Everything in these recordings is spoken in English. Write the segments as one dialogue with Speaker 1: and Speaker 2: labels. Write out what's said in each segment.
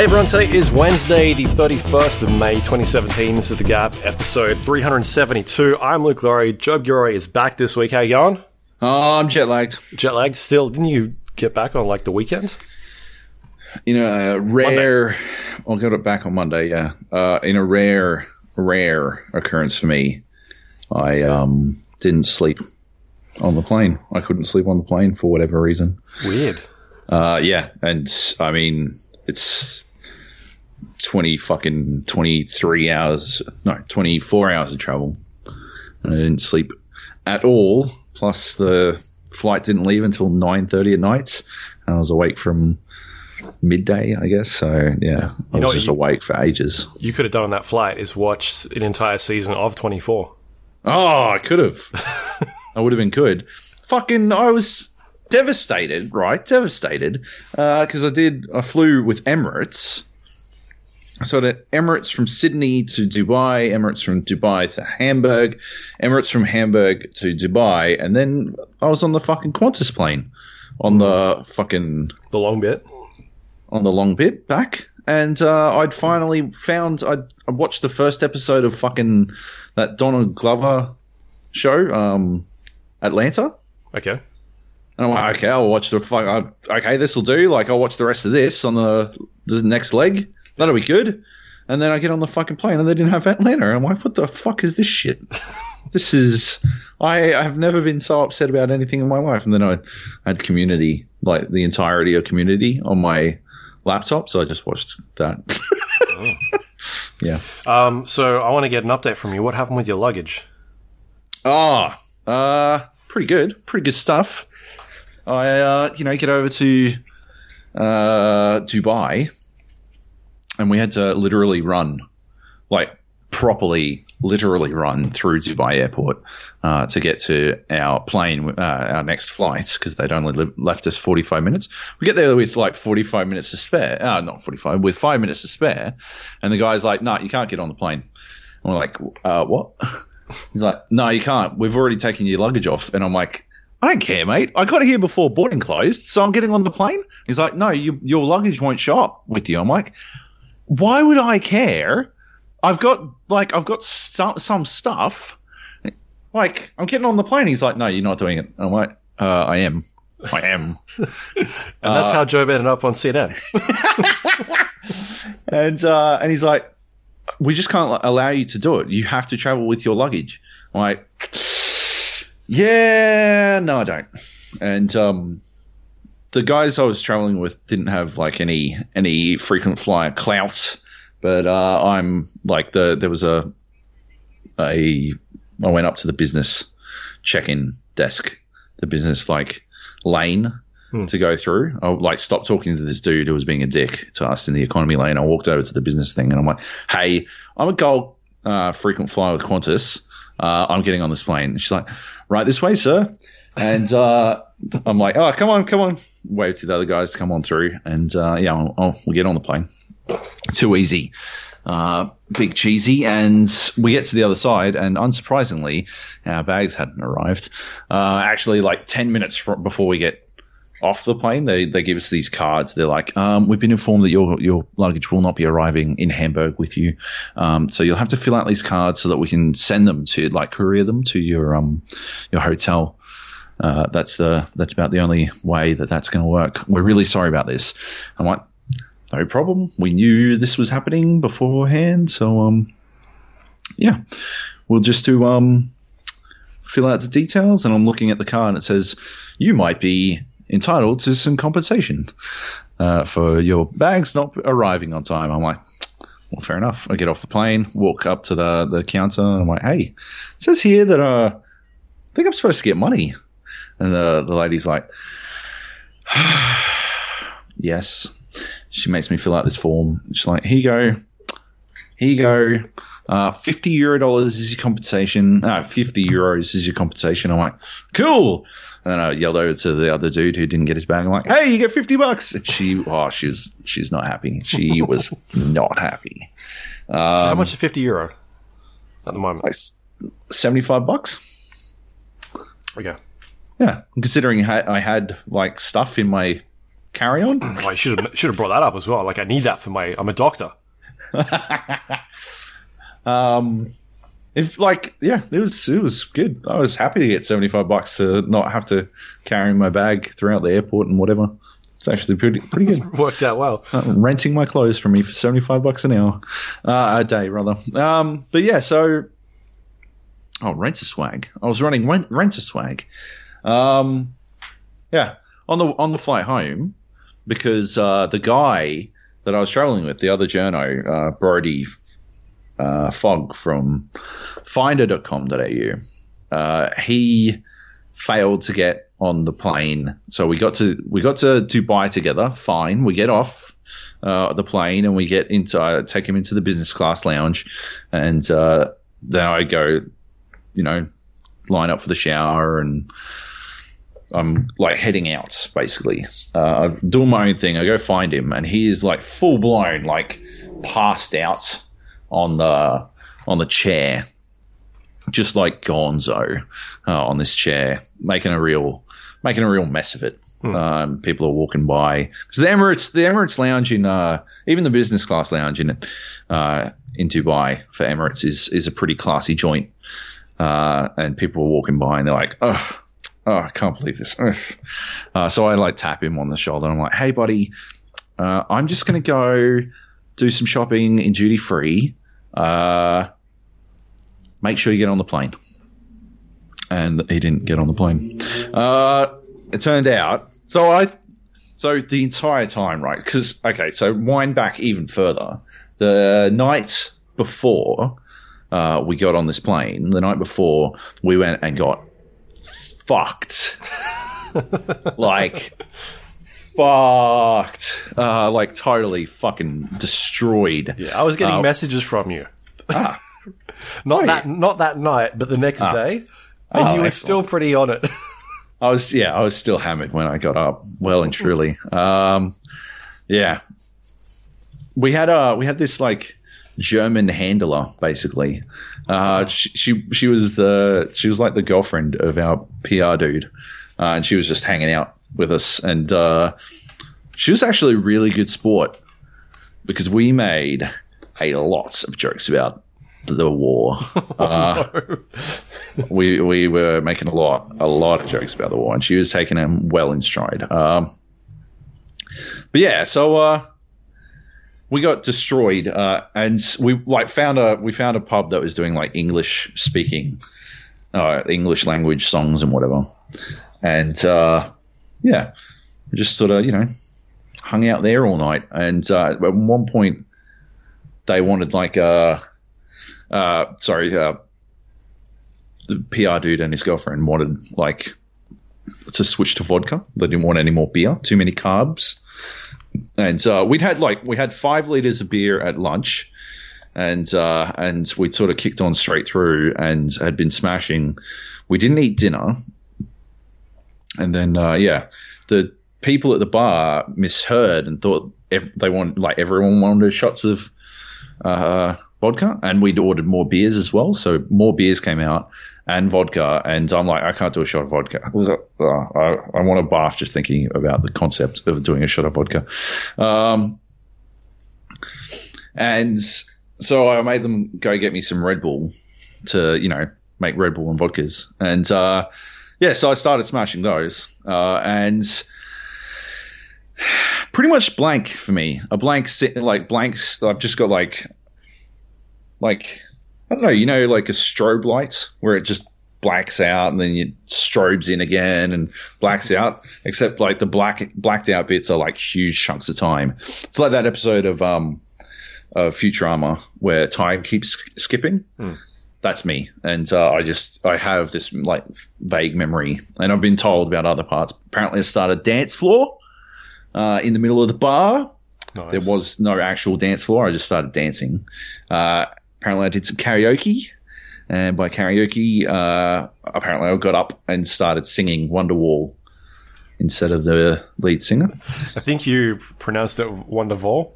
Speaker 1: Hey everyone, today is Wednesday, the 31st of May 2017. This is The Gap, episode 372. I'm Luke Lawrie. Joab Gilroy is back this week. How you going?
Speaker 2: Oh, I'm jet lagged.
Speaker 1: Jet lagged still. Didn't you get back on like the weekend?
Speaker 2: In a rare, I'll get it back on Monday. Yeah, uh, in a rare, rare occurrence for me, I um, didn't sleep on the plane. I couldn't sleep on the plane for whatever reason.
Speaker 1: Weird.
Speaker 2: Uh, yeah, and I mean it's twenty fucking twenty three hours, no, twenty four hours of travel, and I didn't sleep at all. Plus the flight didn't leave until nine thirty at night, and I was awake from midday, I guess. So yeah, I
Speaker 1: know
Speaker 2: was just
Speaker 1: you-
Speaker 2: awake for ages.
Speaker 1: You could have done on that flight is watched an entire season of 24.
Speaker 2: Oh, I could have. I would have been good. Fucking, I was devastated, right? Devastated uh, because I did. I flew with Emirates. So that Emirates from Sydney to Dubai, Emirates from Dubai to Hamburg, Emirates from Hamburg to Dubai, and then I was on the fucking Qantas plane on the fucking
Speaker 1: The long bit.
Speaker 2: on the long bit back, and uh, I'd finally found I'd, I watched the first episode of fucking that Donald Glover show, um, Atlanta,
Speaker 1: Okay.
Speaker 2: and I'm like, okay, I'll watch the fuck. I, okay, this will do. Like, I'll watch the rest of this on the the next leg. That'll be good. And then I get on the fucking plane, and they didn't have Atlanta. I'm like, what the fuck is this shit? this is. I have never been so upset about anything in my life. And then I, I had Community, like the entirety of Community, on my laptop, so I just watched that. yeah.
Speaker 1: Um, so I want to get an update from you. What happened with your luggage?
Speaker 2: Oh, uh, pretty good. Pretty good stuff. I, uh, you know, get over to uh, Dubai, and we had to literally run, like properly, literally run through Dubai airport uh, to get to our plane, uh, our next flight, because they'd only li- left us 45 minutes. We get there with like 45 minutes to spare. Uh, not 45, with five minutes to spare. And the guy's like, no, you can't get on the plane. And we're like, uh, what? He's like, no, you can't. We've already taken your luggage off. And I'm like, I don't care, mate. I got here before boarding closed, so I'm getting on the plane. He's like, no, you, your luggage won't show up with you. I'm like, why would I care? I've got like I've got some, some stuff. Like I'm getting on the plane. He's like, no, you're not doing it. I'm like, uh, I am. I am.
Speaker 1: And that's how Joab ended up on CNN.
Speaker 2: and uh, and he's like, we just can't allow you to do it. You have to travel with your luggage. I'm like, yeah, no, I don't. And um, the guys I was traveling with didn't have like any any frequent flyer clout, but uh, I'm like the there was a a I went up to the business check-in desk, the business like lane to go through. I like stopped talking to this dude who was being a dick to us in the economy lane. I walked over to the business thing and I'm like, "Hey, I'm a gold uh, frequent flyer with Qantas. Uh, I'm getting on this plane." And she's like, "Right this way, sir." And uh, I'm like, "Oh, come on, come on!" Wave to the other guys to come on through, and uh, yeah, I'll, I'll, we'll get on the plane. Too easy. Uh, big cheesy, and we get to the other side, and unsurprisingly, our bags hadn't arrived. Uh, actually, like ten minutes fr- before we get off the plane, they, they give us these cards. They're like, um, we've been informed that your your luggage will not be arriving in Hamburg with you, um, so you'll have to fill out these cards so that we can send them to like courier them to your um your hotel. Uh, that's the that's about the only way that that's going to work. We're really sorry about this. I'm like, no problem. We knew this was happening beforehand, so um, yeah, we'll just do um fill out the details, and I'm looking at the card and it says you might be entitled to some compensation uh, for your bags not arriving on time. I'm like, well, fair enough. I get off the plane, walk up to the the counter, and I'm like, hey, it says here that uh, I think I'm supposed to get money, and the the lady's like, yes. She makes me fill out this form. She's like, here you go, here you go. Uh, 50 euro dollars is your compensation. Uh, 50 euros is your compensation. I'm like, cool. And then I yelled over to the other dude who didn't get his bag. I'm like, hey, you get 50 bucks. And she, oh, she was, she not happy. She was not happy.
Speaker 1: so how much is 50 euro at the moment?
Speaker 2: Like 75 bucks.
Speaker 1: Okay.
Speaker 2: Yeah. Considering I had like stuff in my carry on.
Speaker 1: Oh, I should have should have brought that up as well. Like I need that for my. I'm a doctor.
Speaker 2: Um, if like, yeah, it was it was good. I was happy to get seventy five bucks to not have to carry my bag throughout the airport and whatever. It's actually pretty pretty good.
Speaker 1: Worked out well.
Speaker 2: Uh, renting my clothes from me for seventy five bucks an hour, uh, a day rather. Um, but yeah, so oh, rent a swag. I was running rent, rent a swag. Um, yeah, on the on the flight home because uh, the guy that I was traveling with, the other journo, uh, Brody uh, Fogg from Finder.com.au, uh, he failed to get on the plane. So we got to we got to Dubai together. Fine, we get off uh, the plane and we get into I take him into the business class lounge, and uh, then I go, you know, line up for the shower and. I'm like heading out basically. Uh, I'm doing my own thing. I go find him, and he is like full blown, like passed out on the on the chair, just like Gonzo uh, on this chair, making a real making a real mess of it. Um, people are walking by because the Emirates, the Emirates lounge in uh, even the business class lounge in uh, in Dubai for Emirates is is a pretty classy joint. Uh, and people are walking by and they're like, oh, oh, I can't believe this. Uh, so I like tap him on the shoulder. And I'm like, hey, buddy, uh, I'm just going to go do some shopping in duty free. Uh, make sure you get on the plane. And he didn't get on the plane. Uh, it turned out. So I. So the entire time, right? Because okay, so wind back even further. The night before uh, we got on this plane, the night before we went and got fucked. like fucked. Uh, like totally fucking destroyed.
Speaker 1: Yeah, I was getting
Speaker 2: Uh,
Speaker 1: messages from you. not that not that night, but the next day, and
Speaker 2: Oh,
Speaker 1: you were
Speaker 2: excellent.
Speaker 1: still pretty on it.
Speaker 2: I was yeah, I was still hammered when I got up, well and truly. Um, yeah, we had uh we had this like German handler basically. Uh, she, she she was the she was like the girlfriend of our PR dude, uh, and she was just hanging out with us, and uh, she was actually a really good sport because we made a lot of jokes about the war. Uh, we we were making a lot a lot of jokes about the war, and she was taking them well in stride. Um, but yeah, so uh, we got destroyed, uh, and we like found a we found a pub that was doing like English speaking, uh, English language songs and whatever, and uh, yeah, we just sort of you know hung out there all night, and uh, at one point they wanted like a uh, sorry. Uh, the PR dude and his girlfriend wanted like to switch to vodka. They didn't want any more beer, too many carbs. And uh, we'd had like we had five liters of beer at lunch, and uh, and we'd sort of kicked on straight through and had been smashing. We didn't eat dinner, and then uh, yeah, the people at the bar misheard and thought they want like everyone wanted shots of uh, vodka, and we'd ordered more beers as well. So more beers came out and vodka, and I'm like, I can't do a shot of vodka. Uh, I, I want to bath just thinking about the concept of doing a shot of vodka. Um, and so I made them go get me some Red Bull to, you know, make Red Bull and vodkas. And uh, yeah, so I started smashing those. Uh, and pretty much blank for me. A blank, like blanks. I've just got like, like I don't know. You know, like a strobe light where it just blacks out and then it strobes in again and blacks out. Except like the black blacked out bits are like huge chunks of time. It's like that episode of um of Futurama where time keeps skipping. That's me, and uh, I just I have this like vague memory, and I've been told about other parts. Apparently, I started dance floor uh, in the middle of the bar.
Speaker 1: Nice.
Speaker 2: There was no actual dance floor. I just started dancing. Uh, apparently, I did some karaoke. And by karaoke, uh, apparently I got up and started singing Wonderwall instead of the lead singer.
Speaker 1: I think you pronounced it Wonderwall.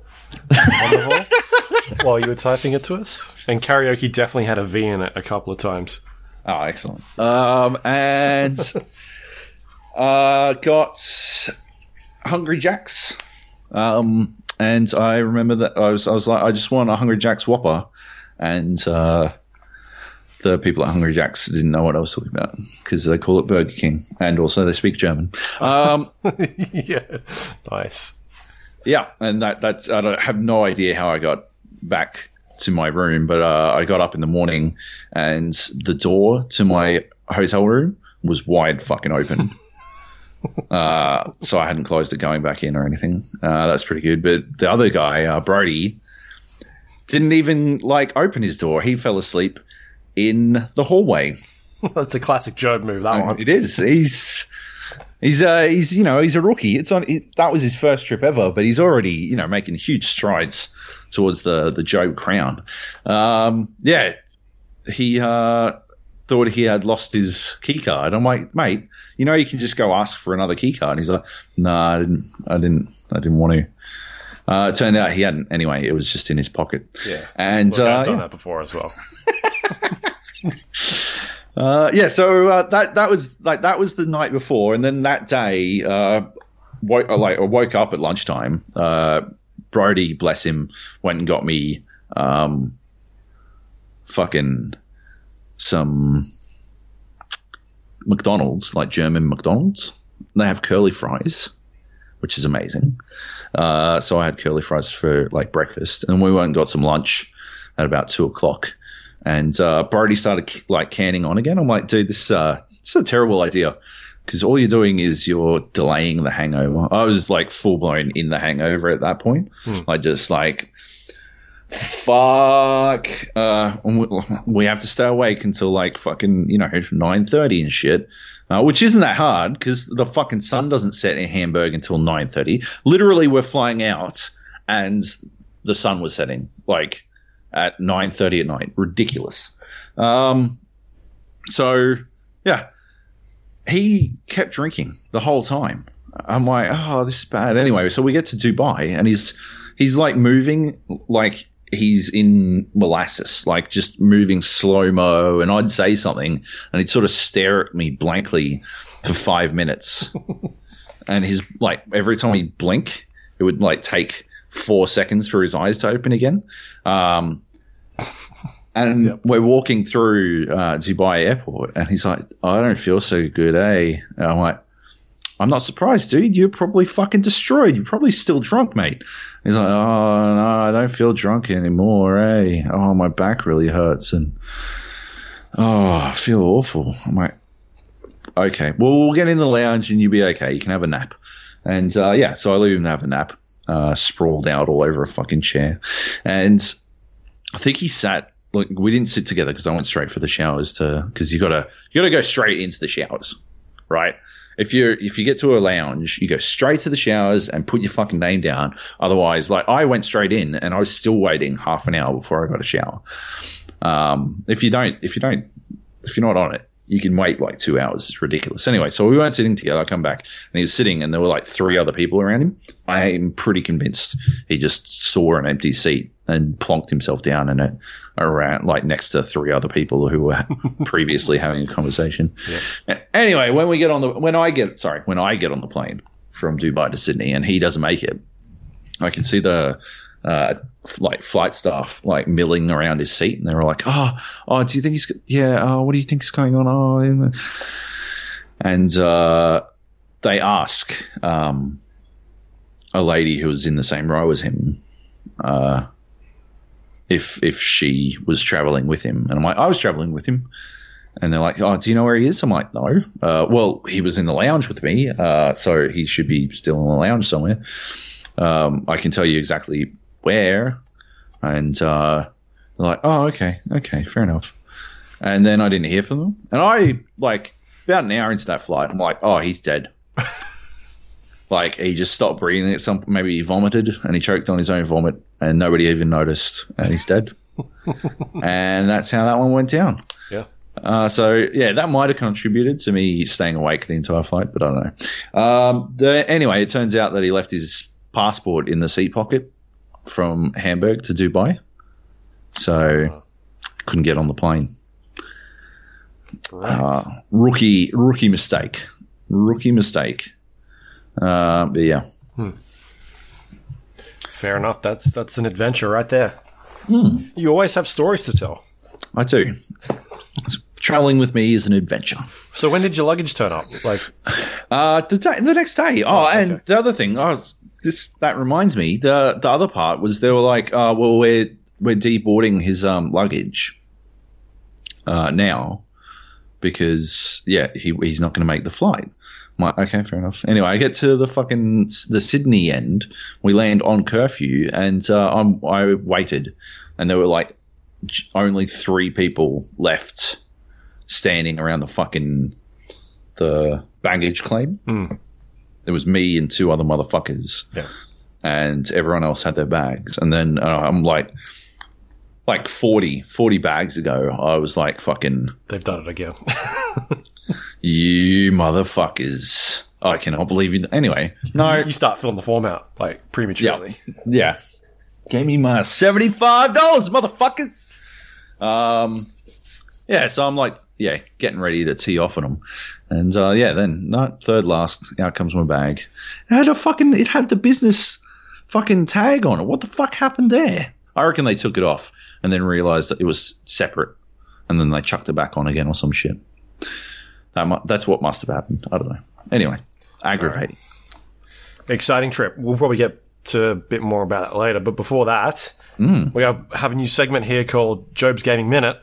Speaker 1: Wonderful. while you were typing it to us, and karaoke definitely had a V in it a couple of times.
Speaker 2: Oh, excellent. Um, and uh, got Hungry Jacks. Um, and I remember that I was I was like I just want a Hungry Jacks Whopper, and uh, the people at Hungry Jacks didn't know what I was talking about because they call it Burger King, and also they speak German. Um,
Speaker 1: yeah, nice.
Speaker 2: yeah, and that that's I don't, have no idea how I got back to my room, but uh, I got up in the morning and the door to my hotel room was wide fucking open. uh, so I hadn't closed it going back in or anything. Uh, that's pretty good. But the other guy, uh, Brody, didn't even like open his door. He fell asleep in the hallway.
Speaker 1: That's a classic Joab move. That one.
Speaker 2: It is. He's he's uh, he's you know he's a rookie. It's on. He, that was his first trip ever, but he's already you know making huge strides towards the the Joab crown. Um, yeah, he uh, thought he had lost his key card. I'm like, mate, you know you can just go ask for another key card. And he's like, no, nah, I didn't, I didn't, I didn't want to. Uh, it turned out he hadn't. Anyway, it was just in his pocket.
Speaker 1: Yeah,
Speaker 2: and
Speaker 1: Look, I've
Speaker 2: uh,
Speaker 1: done
Speaker 2: yeah.
Speaker 1: that before as well.
Speaker 2: Uh, yeah, so uh, that that was like that was the night before, and then that day, uh, woke, like I woke up at lunchtime. Uh, Brody, bless him, went and got me um, fucking some McDonald's, like German McDonald's. They have curly fries, which is amazing. Uh, so I had curly fries for like breakfast, and we went and got some lunch at about two o'clock. And uh, Brody started like canning on again. I'm like, dude, this uh, this is a terrible idea because all you're doing is you're delaying the hangover. I was like full blown in the hangover at that point. I just like, fuck. Uh, we, we have to stay awake until like fucking you know nine thirty and shit. Uh, which isn't that hard because the fucking sun doesn't set in Hamburg until nine thirty. Literally, we're flying out and the sun was setting like at nine thirty at night. Ridiculous. Um, so yeah, he kept drinking the whole time. I'm like, oh, this is bad. Anyway, so we get to Dubai, and he's he's like moving like he's in molasses, like just moving slow mo. And I'd say something, and he'd sort of stare at me blankly for five minutes. and his like every time he'd blink, it would like take four seconds for his eyes to open again. Um, and
Speaker 1: Yep.
Speaker 2: we're walking through uh, Dubai airport, and he's like, "I don't feel so good, eh?" And I'm like, "I'm not surprised, dude. You're probably fucking destroyed. You're probably still drunk, mate." He's like, "Oh no, I don't feel drunk anymore, eh? Oh, my back really hurts, and oh, I feel awful." I'm like, "Okay, well, we'll get in the lounge, and you'll be okay. You can have a nap." And uh, yeah, so I leave him to have a nap, uh, sprawled out all over a fucking chair, and I think he sat like we didn't sit together because I went straight for the showers to because you gotta you gotta go straight into the showers, right? If you if you get to a lounge, you go straight to the showers and put your fucking name down. Otherwise, like I went straight in and I was still waiting half an hour before I got a shower. Um, if you don't if you don't if you're not on it, you can wait like two hours. It's ridiculous. Anyway, so we weren't sitting together. I come back and he was sitting, and there were like three other people around him. I am pretty convinced he just saw an empty seat and plonked himself down in it around like next to three other people who were previously having a conversation. Anyway, when we get on the when I get sorry when I get on the plane from Dubai to Sydney and he doesn't make it, I can see the uh, f- like flight staff like milling around his seat, and they were like, "Oh, oh, do you think he's? Yeah, oh, what do you think is going on? Oh, and uh, they ask um, a lady who was in the same row as him uh, if if she was traveling with him, and I'm like, I was traveling with him. And they're like, "Oh, do you know where he is?" I'm like, "No." Uh, well, he was in the lounge with me, uh, so he should be still in the lounge somewhere. Um, I can tell you exactly where. And uh, they're like, "Oh, okay, okay, fair enough." And then I didn't hear from them. And I like about an hour into that flight, I'm like, "Oh, he's dead." like he just stopped breathing at some. Maybe he vomited and he choked on his own vomit, and nobody even noticed, and he's dead. and that's how that one went down.
Speaker 1: Yeah.
Speaker 2: Uh, so yeah, that might have contributed to me staying awake the entire flight, but I don't know. Um, the, anyway, it turns out that he left his passport in the seat pocket from Hamburg to Dubai, so couldn't get on the plane.
Speaker 1: Right.
Speaker 2: Uh, rookie, rookie mistake, rookie mistake. Uh, but yeah,
Speaker 1: Fair enough. That's that's an adventure right there. You always have stories to tell.
Speaker 2: I do. Traveling with me is an adventure.
Speaker 1: So when did your luggage turn up? Like,
Speaker 2: Uh, the day, the next day. Oh,
Speaker 1: okay.
Speaker 2: and the other thing, oh, this that reminds me. The the other part was they were like, oh, well, we're we're deboarding his um luggage uh, now because yeah, he he's not going to make the flight. I'm okay, fair enough. Anyway, I get to the fucking the Sydney end. We land on curfew, and uh, I'm I waited, and there were like only three people left standing around the fucking the baggage claim.
Speaker 1: Hmm.
Speaker 2: It was me and two other motherfuckers,
Speaker 1: yeah.
Speaker 2: and everyone else had their bags. And then uh, I'm like, like 40, 40 bags ago, I was like, fucking,
Speaker 1: They've done it again.
Speaker 2: you motherfuckers. I cannot believe you. Anyway, no,
Speaker 1: you start filling the form out like prematurely.
Speaker 2: yeah. Gave me my $75, motherfuckers. Um, yeah, so I'm like, yeah, getting ready to tee off on them. And, uh, yeah, then, no, third last, out comes my bag. It had a fucking, it had the business fucking tag on it. What the fuck happened there? I reckon they took it off and then realized that it was separate. And then they chucked it back on again or some shit. That mu- that's what must have happened. I don't know. Anyway, aggravating.
Speaker 1: Exciting trip. We'll probably get to a bit more about it later. But before that, we have, a new segment here called Joaby's Gaming Minute,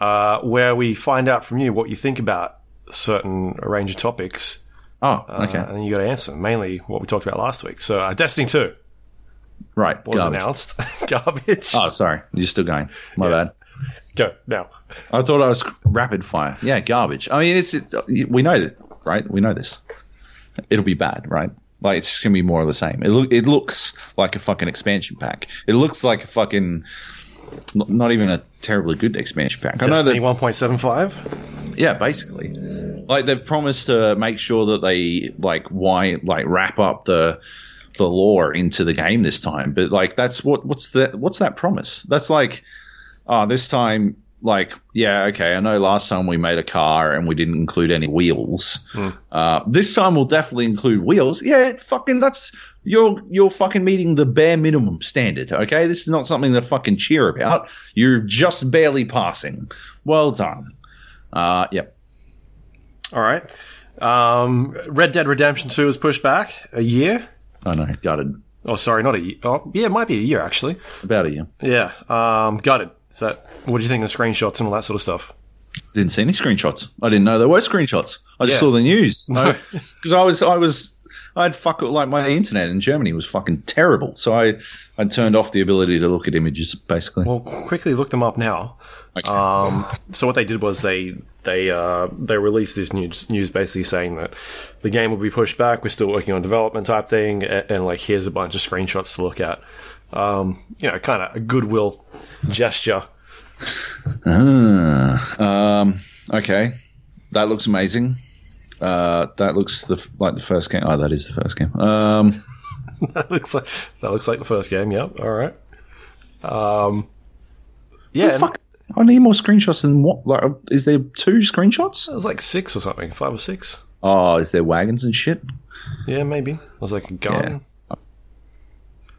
Speaker 1: uh, where we find out from you what you think about a certain range of topics.
Speaker 2: Oh,
Speaker 1: Uh,
Speaker 2: okay.
Speaker 1: and then you got to answer mainly what we talked about last week. So, uh, Destiny 2
Speaker 2: right.
Speaker 1: was
Speaker 2: garbage.
Speaker 1: announced. Garbage.
Speaker 2: Oh, sorry. You're still going. My
Speaker 1: Yeah.
Speaker 2: bad.
Speaker 1: Go now.
Speaker 2: I thought I was rapid fire. Yeah, garbage. I mean, it's, it, we know that, right? We know this. It'll be bad, right? Like it's just gonna be more of the same. It look, it looks like a fucking expansion pack. It looks like a fucking, not even a terribly good expansion pack. I know
Speaker 1: Destiny
Speaker 2: that,
Speaker 1: 1.75.
Speaker 2: yeah, basically. Like they've promised to make sure that they like why like wrap up the the lore into the game this time. But like that's what what's that what's that promise? That's like oh this time like yeah okay I know last time we made a car and we didn't include any wheels. Uh, this time we'll definitely include wheels. Yeah, fucking that's you're you're fucking meeting the bare minimum standard. Okay, this is not something to fucking cheer about. You're just barely passing. Well done. Uh, yep.
Speaker 1: All right. Um, Red Dead Redemption 2 was pushed back a year.
Speaker 2: I know, gutted.
Speaker 1: Oh, sorry, not a year. Oh, yeah, it might be a year, actually.
Speaker 2: About a year.
Speaker 1: Yeah, um, gutted. So, what do you think of the screenshots and all that sort of stuff?
Speaker 2: Didn't see any screenshots. I didn't know there were screenshots. I just
Speaker 1: Yeah.
Speaker 2: saw the news. No, because I was, I was, I'd fuck like my internet in Germany was fucking terrible. So I, I turned off the ability to look at images basically.
Speaker 1: Well, quickly look them up now.
Speaker 2: Okay.
Speaker 1: Um, so what they did was they they uh, they released this news news basically saying that the game will be pushed back. We're still working on development type thing, and, and like here's a bunch of screenshots to look at. Um, you know, kind of a goodwill gesture.
Speaker 2: Ah, um, okay, that looks amazing. Uh, that looks the, f- like the first game. Oh, that is the first game. Um,
Speaker 1: that looks like that looks like the first game. Yep. All right. Um, yeah, and
Speaker 2: fuck. I need more screenshots than what? Like, uh, is there two screenshots?
Speaker 1: it was like six or something, five or six.
Speaker 2: Oh, is there wagons and shit?
Speaker 1: Yeah, maybe. There's like a gun.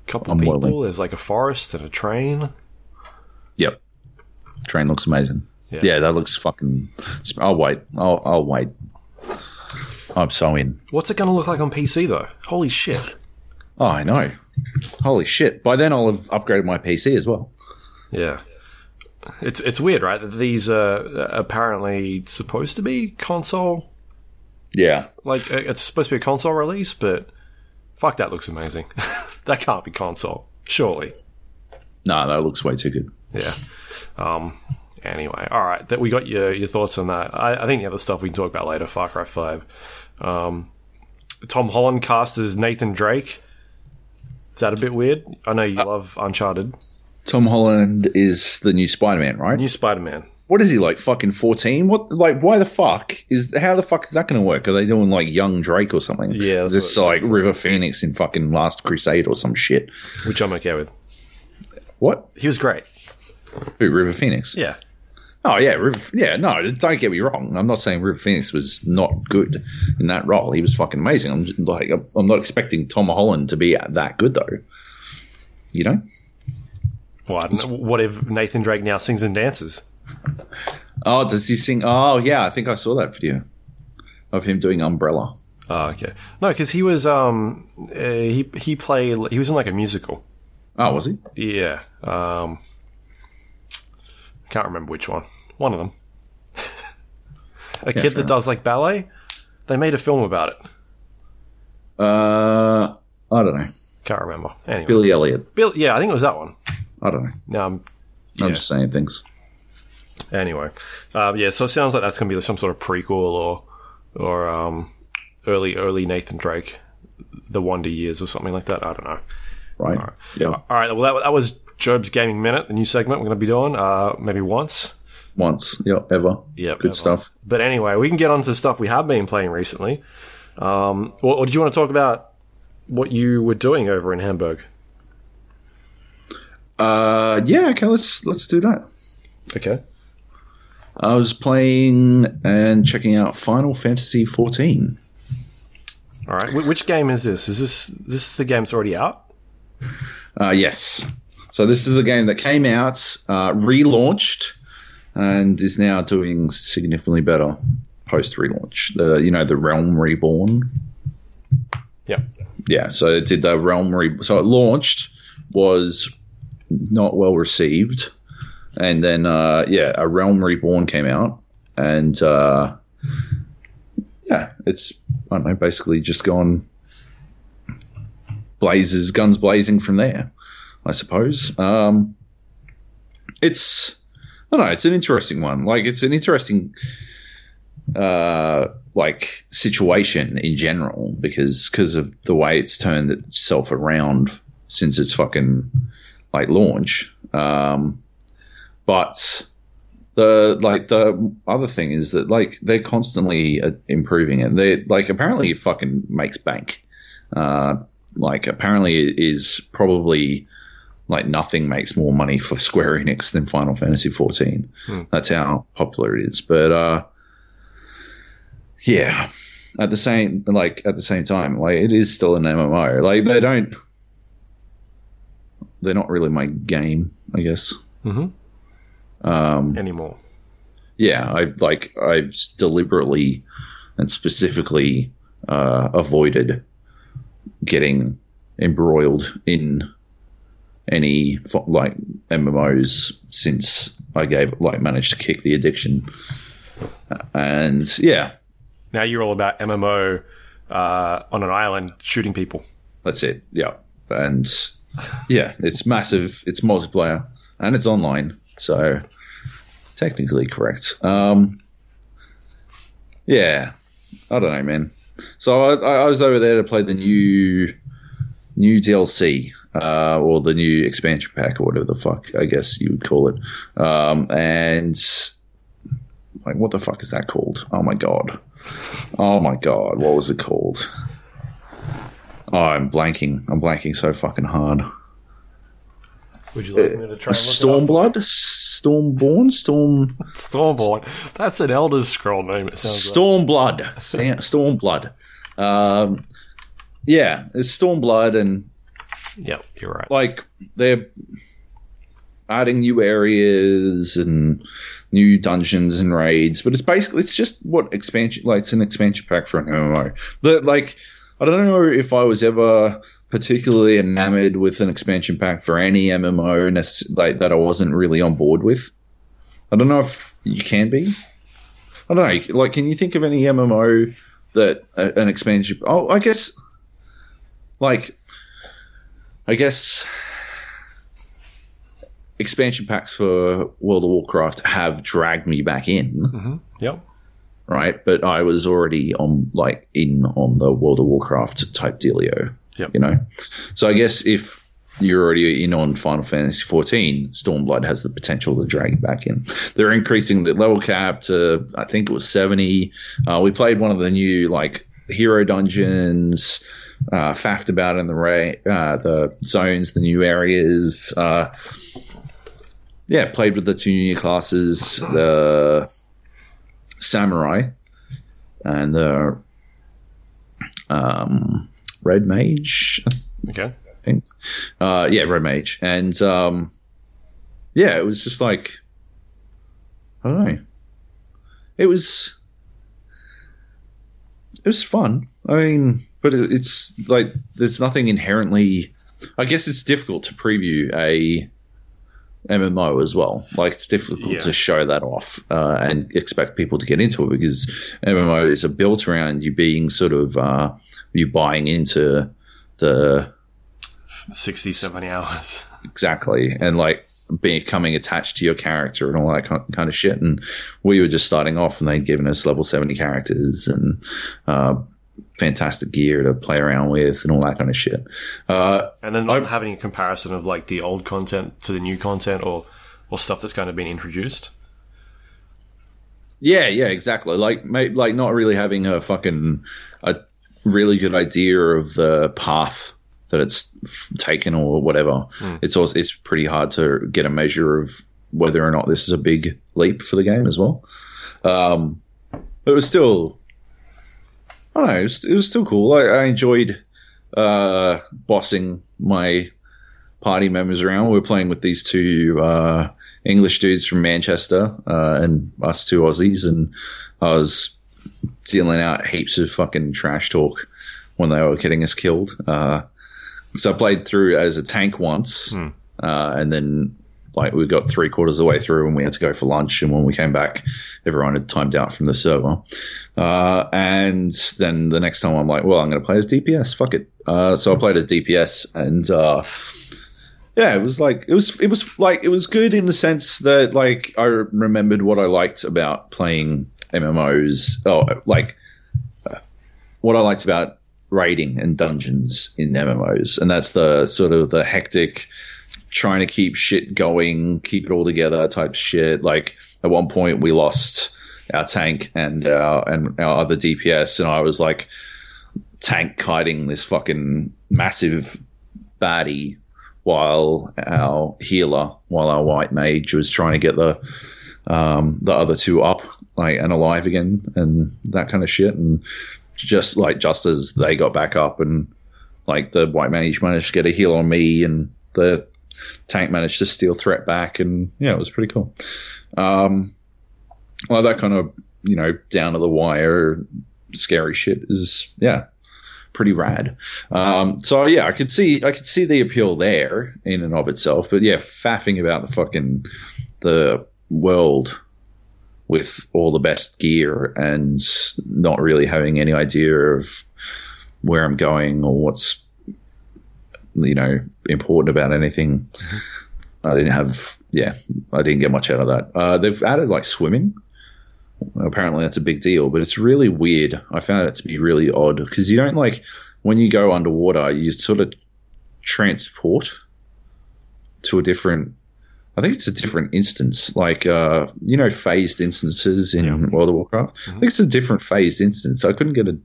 Speaker 1: Couple
Speaker 2: I'm
Speaker 1: people.
Speaker 2: willing.
Speaker 1: There's like a forest and a train.
Speaker 2: Yep. Train looks amazing.
Speaker 1: Yeah.
Speaker 2: Yeah, that looks fucking. I'll wait. I'll, I'll wait. I'm so in.
Speaker 1: What's it going to look like on PC though? Holy shit!
Speaker 2: Oh, I know. Holy shit. By then I'll have upgraded my PC as well.
Speaker 1: Yeah, it's it's weird, right? That these are apparently supposed to be console.
Speaker 2: Yeah.
Speaker 1: Like uh, it's supposed to be a console release, but fuck, that looks amazing. that can't be console, surely.
Speaker 2: No, that looks way too good.
Speaker 1: Yeah. Um. Anyway, all right. That we got your your thoughts on that. I, I think the other stuff we can talk about later. Far Cry Five. Um, Tom Holland cast as Nathan Drake. Is that a bit weird? I know you love Uncharted.
Speaker 2: Tom Holland is the new Spider Man, right?
Speaker 1: New Spider Man.
Speaker 2: What is he like? Fucking fourteen? What? Like, why the fuck is? How the fuck is that going to work? Are they doing like young Drake or something?
Speaker 1: Yeah,
Speaker 2: is this like River Phoenix in fucking Last Crusade or some shit?
Speaker 1: which I'm okay with.
Speaker 2: What?
Speaker 1: He was great.
Speaker 2: Who? River Phoenix?
Speaker 1: Yeah.
Speaker 2: Oh yeah, River, yeah. No, don't get me wrong. I'm not saying River Phoenix was not good in that role. He was fucking amazing. I'm just, like, I'm not expecting Tom Holland to be that good though. You know?
Speaker 1: What? What if Nathan Drake now sings and dances?
Speaker 2: Oh, does he sing? Oh yeah, I think I saw that video of him doing Umbrella.
Speaker 1: Oh, okay. No, because he was um uh, he he played he was in like a musical.
Speaker 2: Oh, was he?
Speaker 1: Yeah. Um, can't remember which one. One of them. a kid that does like ballet. They made a film about it.
Speaker 2: Uh, I don't know.
Speaker 1: Can't remember. Anyway,
Speaker 2: Billy Elliot.
Speaker 1: Bill. Yeah, I think it was that one.
Speaker 2: I don't know.
Speaker 1: No, I'm
Speaker 2: I'm just saying things.
Speaker 1: Anyway, uh, yeah. So it sounds like that's going to be some sort of prequel or or um, early early Nathan Drake, the Wonder Years or something like that. I don't know.
Speaker 2: Right? Yeah.
Speaker 1: All right. Well, that, that was Joaby's Gaming Minute, the new segment we're going to be doing. Uh, maybe once.
Speaker 2: Once. Yeah. Ever.
Speaker 1: Yeah,
Speaker 2: Good stuff.
Speaker 1: But anyway, we can get on to the stuff we have been playing recently. Um, or, or did you want to talk about what you were doing over in Hamburg?
Speaker 2: Uh, yeah. Okay. Let's let's do that.
Speaker 1: Okay.
Speaker 2: I was playing and checking out Final Fantasy 14.
Speaker 1: All right. Which game is this? Is this this is the game that's already out?
Speaker 2: Uh, yes. So this is the game that came out, uh, relaunched, and is now doing significantly better post relaunch. The you know the Realm Reborn.
Speaker 1: Yeah.
Speaker 2: Yeah. So it did the Realm Re. So it launched was not well received, and then uh, yeah, a Realm Reborn came out, and uh, yeah, it's I don't know, basically just gone blazes, guns blazing from there. I suppose. Um, it's I don't know. It's an interesting one. Like it's an interesting uh, like situation in general because because of the way it's turned itself around since its fucking like launch. Um, but the like the other thing is that like they're constantly uh, improving it. They like apparently it fucking makes bank. Uh, like apparently it is probably like nothing makes more money for Square Enix than Final Fantasy 14. That's how popular it is. But uh, yeah, at the same like at the same time, like it is still an MMO. Like they don't, they're not really my game, I guess.
Speaker 1: Mm-hmm.
Speaker 2: Um,
Speaker 1: Anymore.
Speaker 2: yeah, I like I've deliberately and specifically uh, avoided getting embroiled in any like MMOs since I gave like managed to kick the addiction. And yeah,
Speaker 1: Now you're all about MMO uh, on an island shooting people.
Speaker 2: that's it. Yeah, and yeah, it's massive. It's multiplayer and it's online, so technically correct. Um, yeah, I don't know, man. So I, I was over there to play the new new DLC uh, or the new expansion pack or whatever the fuck I guess you would call it. Um, and like, what the fuck is that called? Oh my god! Oh my god! What was it called? Oh, I'm blanking. I'm blanking so fucking hard.
Speaker 1: Would you like me to try and look
Speaker 2: Stormblood, Stormborn, Storm.
Speaker 1: Stormborn. That's an Elder Scroll name. It sounds like.
Speaker 2: Stormblood, Sta- Stormblood. Um, yeah, it's Stormblood, and
Speaker 1: Yep, you're right.
Speaker 2: like they're adding new areas and new dungeons and raids, but it's basically it's just what expansion like it's an expansion pack for an MMO. But like I don't know if I was ever particularly enamored with an expansion pack for any MMO like that I wasn't really on board with. I don't know if you can be. I don't know. Like, can you think of any MMO that uh, an expansion? Oh, I guess. Like, I guess expansion packs for World of Warcraft have dragged me back in,
Speaker 1: Yep.
Speaker 2: Right? But I was already on like in on the World of Warcraft type dealio,
Speaker 1: Yep.
Speaker 2: you know. So I guess if you're already in on Final Fantasy 14, Stormblood has the potential to drag you back in. They're increasing the level cap to I think it was 70. Uh, we played one of the new like hero dungeons. Uh, faffed about in the ra- uh, the zones, the new areas. Uh, yeah, played with the two new classes, the samurai and the um, red mage.
Speaker 1: Okay.
Speaker 2: Uh, yeah, red mage, and um, yeah, it was just like I don't know. It was it was fun. I mean, but it, it's like there's nothing inherently. I guess it's difficult to preview a MMO as well. Like it's difficult
Speaker 1: Yeah.
Speaker 2: to show that off uh, and expect people to get into it because MMOs are built around you being sort of uh, you buying into the
Speaker 1: 60, 70 hours.
Speaker 2: exactly and like becoming attached to your character and all that kind of shit. And we were just starting off and they'd given us level 70 characters and uh, fantastic gear to play around with and all that kind of shit. Uh,
Speaker 1: And then not having a comparison of like the old content to the new content or, or stuff that's kind of been introduced.
Speaker 2: Yeah, yeah, exactly. Like, like not really having a fucking a really good idea of the path that it's taken or whatever. It's also it's pretty hard to get a measure of whether or not this is a big leap for the game as well. Um, but it was still, I don't know, it was, it was still cool. I, I enjoyed uh, bossing my party members around. We were playing with these two uh, English dudes from Manchester uh, and us two Aussies, and I was dealing out heaps of fucking trash talk when they were getting us killed. Uh, so I played through as a tank once, uh, and then like we got three quarters of the way through and we had to go for lunch. And when we came back, everyone had timed out from the server. Uh, and then the next time I'm like, well, I'm going to play as DPS. Fuck it. Uh, so I played as DPS and, uh, yeah, it was like it was it was like it was good in the sense that like I remembered what I liked about playing MMOs. Oh, like uh, what I liked about raiding and dungeons in MMOs, and that's the sort of the hectic, trying to keep shit going, keep it all together type shit. Like at one point we lost our tank and our and our other DPS, and I was like tank kiting this fucking massive baddie while our healer, while our white mage was trying to get the um, the other two up like and alive again and that kind of shit. And just like just as they got back up and like the white mage managed to get a heal on me and the tank managed to steal threat back and yeah, it was pretty cool. Um, well, that kind of you know down to the wire scary shit is yeah pretty rad. Um, so yeah, I could see I could see the appeal there in and of itself, but yeah, faffing about the fucking the world with all the best gear and not really having any idea of where I'm going or what's you know important about anything. I didn't have yeah, I didn't get much out of that. Uh, they've added like swimming. Apparently that's a big deal, but it's really weird. I found it to be really odd because you don't like when you go underwater, you sort of transport to a different. I think it's a different instance, like uh, you know, phased instances in World of Warcraft. I think it's a different phased instance. I couldn't get a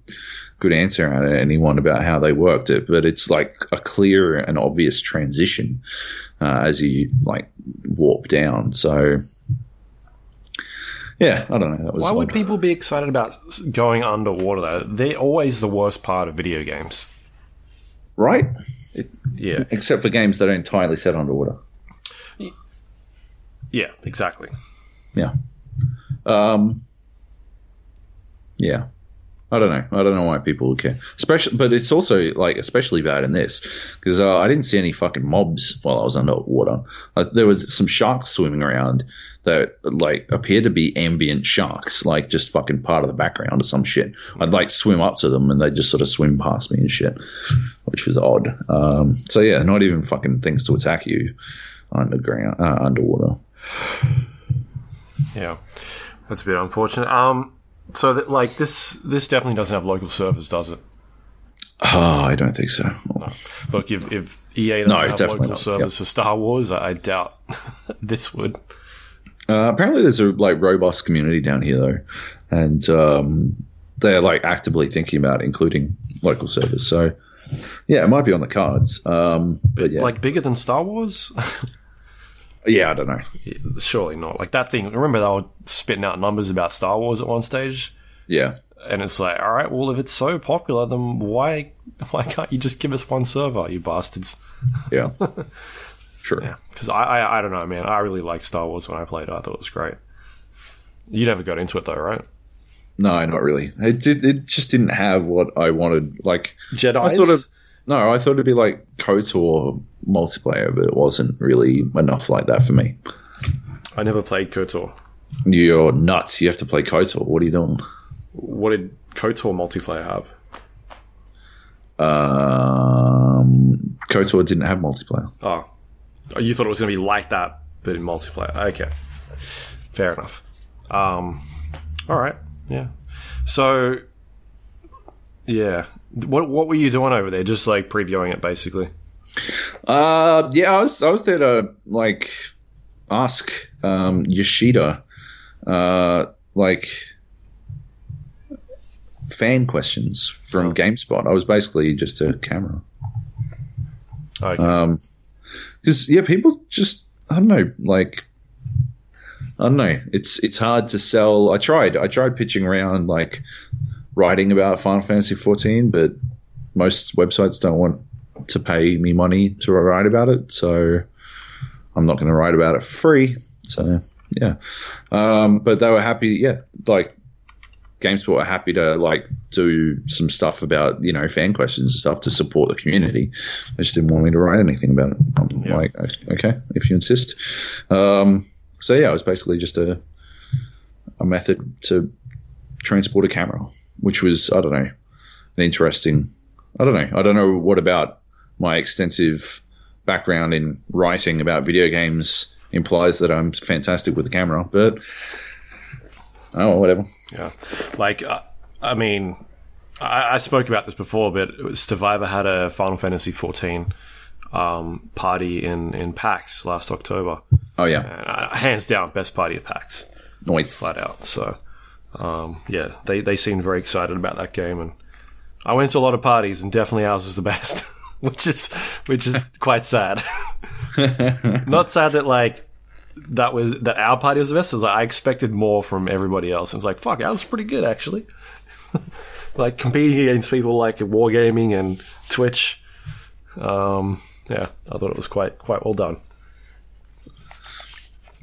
Speaker 2: good answer out of anyone about how they worked it, but it's like a clear and obvious transition uh, as you like warp down. So yeah, I don't know. That was
Speaker 1: Why would people be excited about going underwater though? They're always the worst part of video games.
Speaker 2: right?
Speaker 1: Yeah.
Speaker 2: Except for games that are entirely set underwater.
Speaker 1: Yeah, exactly.
Speaker 2: Yeah. Um, yeah. I don't know. I don't know why people would care. Especially, but it's also like especially bad in this because uh, I didn't see any fucking mobs while I was underwater. Uh, there was some sharks swimming around that like appeared to be ambient sharks, like just fucking part of the background or some shit. I'd like swim up to them and they just sort of swim past me and shit, which was odd. Um, so yeah, not even fucking things to attack you underground, uh, underwater.
Speaker 1: Yeah, that's a bit unfortunate. Um, so that, like this, this definitely doesn't have local servers, does it?
Speaker 2: Oh, I don't think so.
Speaker 1: Look, if, if EA doesn't
Speaker 2: No,
Speaker 1: have local
Speaker 2: not.
Speaker 1: servers for Star Wars, I, I doubt this would.
Speaker 2: Uh, apparently, there's a like robust community down here though, and um, they're like actively thinking about including local servers. So, yeah, it might be on the cards. Um, but yeah,
Speaker 1: Like bigger than Star Wars?
Speaker 2: Yeah, I don't know.
Speaker 1: Surely not. Like that thing. Remember they were spitting out numbers about Star Wars at one stage,
Speaker 2: Yeah,
Speaker 1: and it's like, all right, well, if it's so popular, then why why can't you just give us one server, you bastards?
Speaker 2: yeah, sure.
Speaker 1: Yeah, because I, I I don't know, man. I really liked Star Wars when I played it. I thought it was great. You never got into it though, right?
Speaker 2: No, not really. It did, it just didn't have what I wanted. Like
Speaker 1: Jedi.
Speaker 2: I sort of no, I thought it'd be like KOTOR multiplayer, but it wasn't really enough like that for me.
Speaker 1: I never played KOTOR.
Speaker 2: You're nuts. You have to play KOTOR. What are you doing?
Speaker 1: What did KOTOR multiplayer have?
Speaker 2: Um, KOTOR didn't have multiplayer.
Speaker 1: Oh, Oh, you thought it was going to be like that, but in multiplayer. Okay, fair enough. Um, all right, yeah. So, yeah, what what were you doing over there? Just like previewing it, basically.
Speaker 2: Uh, yeah, I was I was there to like ask um, Yoshida, uh, like fan questions from
Speaker 1: Oh.
Speaker 2: GameSpot. I was basically just a camera.
Speaker 1: Okay.
Speaker 2: Um, because yeah, people just I don't know, like I don't know. It's it's hard to sell. I tried. I tried pitching around like writing about Final Fantasy 14, but most websites don't want to pay me money to write about it, so I'm not going to write about it for free. So yeah, um, but they were happy. Yeah, like GameSpot were happy to like do some stuff about you know fan questions and stuff to support the community. They just didn't want me to write anything about it. I'm
Speaker 1: Yeah.
Speaker 2: like, okay, if you insist. Um, so yeah, it was basically just a a method to transport a camera, which was I don't know, an interesting. I don't know. I don't know what about my extensive background in writing about video games implies that I'm fantastic with the camera, but oh, whatever.
Speaker 1: Yeah, like uh, I mean, I, I spoke about this before, but Stevivor had a Final Fantasy fourteen um, party in in PAX last October,
Speaker 2: Oh yeah,
Speaker 1: and uh, hands down best party at PAX,
Speaker 2: noise.
Speaker 1: flat out. So um, yeah, they they seemed very excited about that game, and I went to a lot of parties, and definitely ours is the best, which is which is quite sad. Not sad that like that was that our party was the best. It was like I expected more from everybody else. It's like fuck, ours was pretty good actually. like competing against people like Wargaming and Twitch. Um, yeah, I thought it was quite quite well done.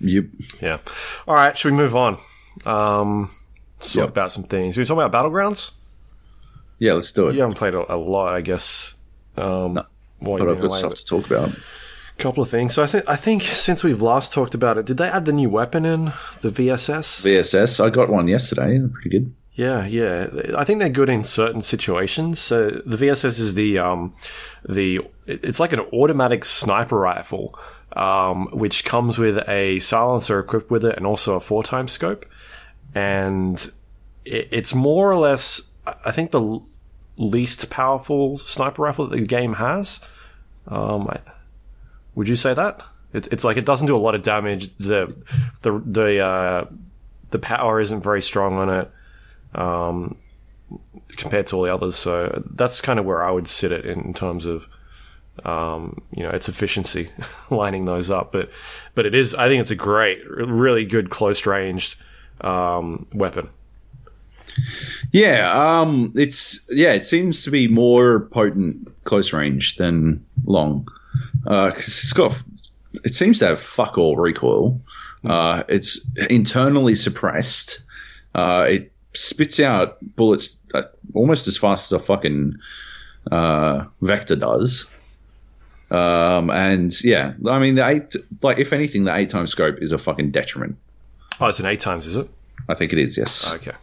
Speaker 2: Yep.
Speaker 1: Yeah. All right, should we move on? Um,
Speaker 2: Yep.
Speaker 1: about some things. We were talking about battlegrounds.
Speaker 2: Yeah, let's do it.
Speaker 1: You haven't played a, a lot, I guess. Um, while
Speaker 2: but I've got stuff to talk about.
Speaker 1: A couple of things. So I think I think since we've last talked about it, did they add the new weapon in the VSS?
Speaker 2: VSS, I got one yesterday. Pretty good.
Speaker 1: yeah, yeah. I think they're good in certain situations. So the VSS is the um the it's like an automatic sniper rifle. Um, which comes with a silencer equipped with it and also a four times scope. And it, it's more or less, I think, the least powerful sniper rifle that the game has. Um, I, would you say that? It, it's like it doesn't do a lot of damage. The the the uh, the power isn't very strong on it um, compared to all the others. So that's kind of where I would sit it in terms of um, you know its efficiency, lining those up. But but it is. I think it's a great, really good close ranged um, weapon.
Speaker 2: Yeah, um, it's yeah, it seems to be more potent close range than long because it's got it seems to have fuck all recoil. Uh, it's internally suppressed. Uh, it spits out bullets uh, almost as fast as a fucking uh, vector does. Um, and yeah, I mean the eight like if anything, the eight times scope is a fucking detriment.
Speaker 1: Oh, it's an eight times, is it?
Speaker 2: I think it is. Yes.
Speaker 1: Okay.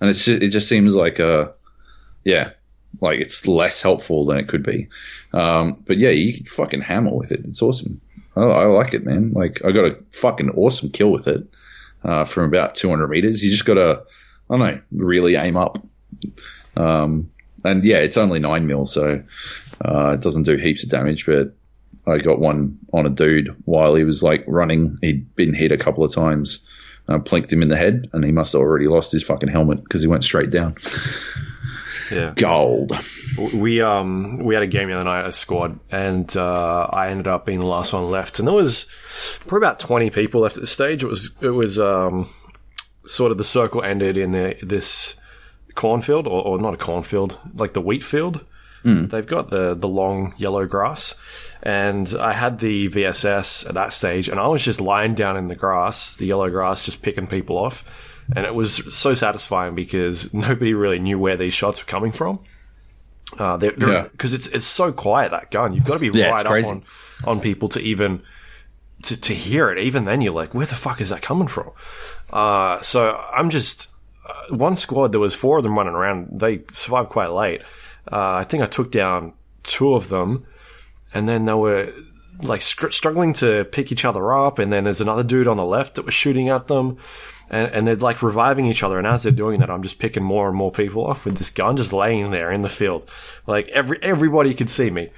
Speaker 2: and it's just, it just seems like a yeah like it's less helpful than it could be. Um, but yeah you can fucking hammer with it. It's awesome. I, I like it man. Like i got a fucking awesome kill with it uh, from about 200 meters. You just gotta i don't know really aim up. Um, and yeah it's only 9 mil so uh, it doesn't do heaps of damage but i got one on a dude while he was like running. He'd been hit a couple of times uh, plinked him in the head, and he must have already lost his fucking helmet because he went straight down.
Speaker 1: Yeah.
Speaker 2: Gold.
Speaker 1: We um we had a game the other night, a squad, and uh, I ended up being the last one left, and there was probably about twenty people left at the stage. It was it was um sort of the circle ended in the, this cornfield, or, or not a cornfield, like the wheat field. They've got the the long yellow grass, and I had the VSS at that stage, and I was just lying down in the grass, the yellow grass, just picking people off, and it was so satisfying because nobody really knew where these shots were coming from. Uh,
Speaker 2: Yeah.
Speaker 1: because it's it's so quiet that gun. You've got to be
Speaker 2: Yeah,
Speaker 1: right up
Speaker 2: crazy.
Speaker 1: on on people to even to, to hear it. Even then, you're like, where the fuck is that coming from? Uh, so I'm just uh, one squad. There was four of them running around. They survived quite late. Uh, I think I took down two of them, and then they were like str- struggling to pick each other up. And then there's another dude on the left that was shooting at them. And, and they're like reviving each other. And as they're doing that, I'm just picking more and more people off with this gun just laying there in the field. Like every, everybody could see me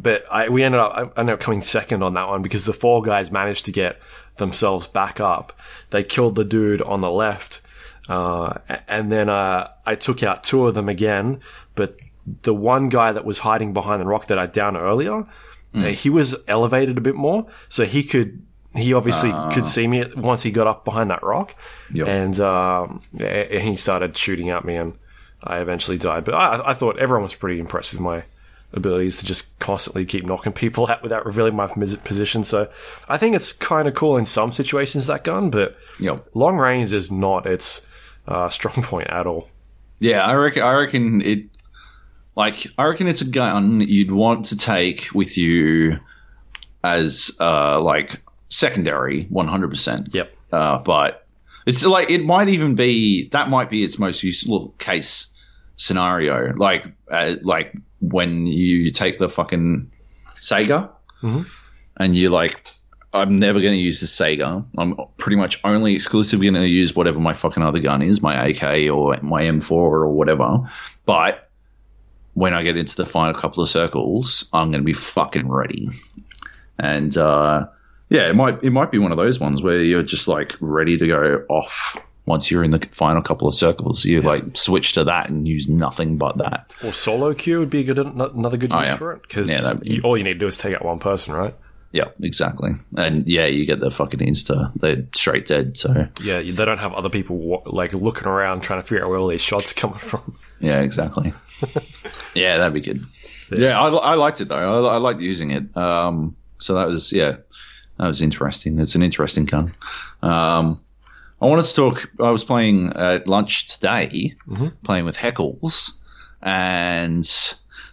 Speaker 1: but I, we ended up I ended up coming second on that one because the four guys managed to get themselves back up. They killed the dude on the left, uh, and then uh, I took out two of them again. But the one guy that was hiding behind the rock that I downed earlier, uh, he was elevated a bit more, so he could. He obviously could see me once he got up behind that rock,
Speaker 2: Yep.
Speaker 1: and um, he started shooting at me, and I eventually died. But I, I thought everyone was pretty impressed with my abilities to just constantly keep knocking people out without revealing my position. So I think it's kind of cool in some situations that gun, but
Speaker 2: Yep.
Speaker 1: long range is not its uh, strong point at all.
Speaker 2: Yeah, I reckon. I reckon it. Like, I reckon it's a gun you'd want to take with you as uh, like secondary, one hundred percent.
Speaker 1: Yep.
Speaker 2: Uh, but it's like it might even be that might be its most useful case scenario. Like, uh, like when you take the fucking Saiga and you're like, I'm never going to use the Saiga. I'm pretty much only exclusively going to use whatever my fucking other gun is, my AK or my M4 or whatever. But when I get into the final couple of circles, I'm going to be fucking ready. And uh, yeah, it might it might be one of those ones where you're just like ready to go off once you're in the final couple of circles. You like switch to that and use nothing but that.
Speaker 1: Or solo queue would be a good another good use
Speaker 2: Oh, yeah.
Speaker 1: for it because
Speaker 2: Yeah,
Speaker 1: all you need to do is take out one person, right?
Speaker 2: Yeah, exactly. And yeah, you get the fucking insta. They're straight dead. So
Speaker 1: Yeah, they don't have other people like looking around trying to figure out where all these shots are coming from.
Speaker 2: Yeah, exactly. yeah, that'd be good. Yeah, I, I liked it though. I, I liked using it. Um, so that was yeah, that was interesting. It's an interesting gun. Um, I wanted to talk. I was playing at lunch today, playing with Heckles, and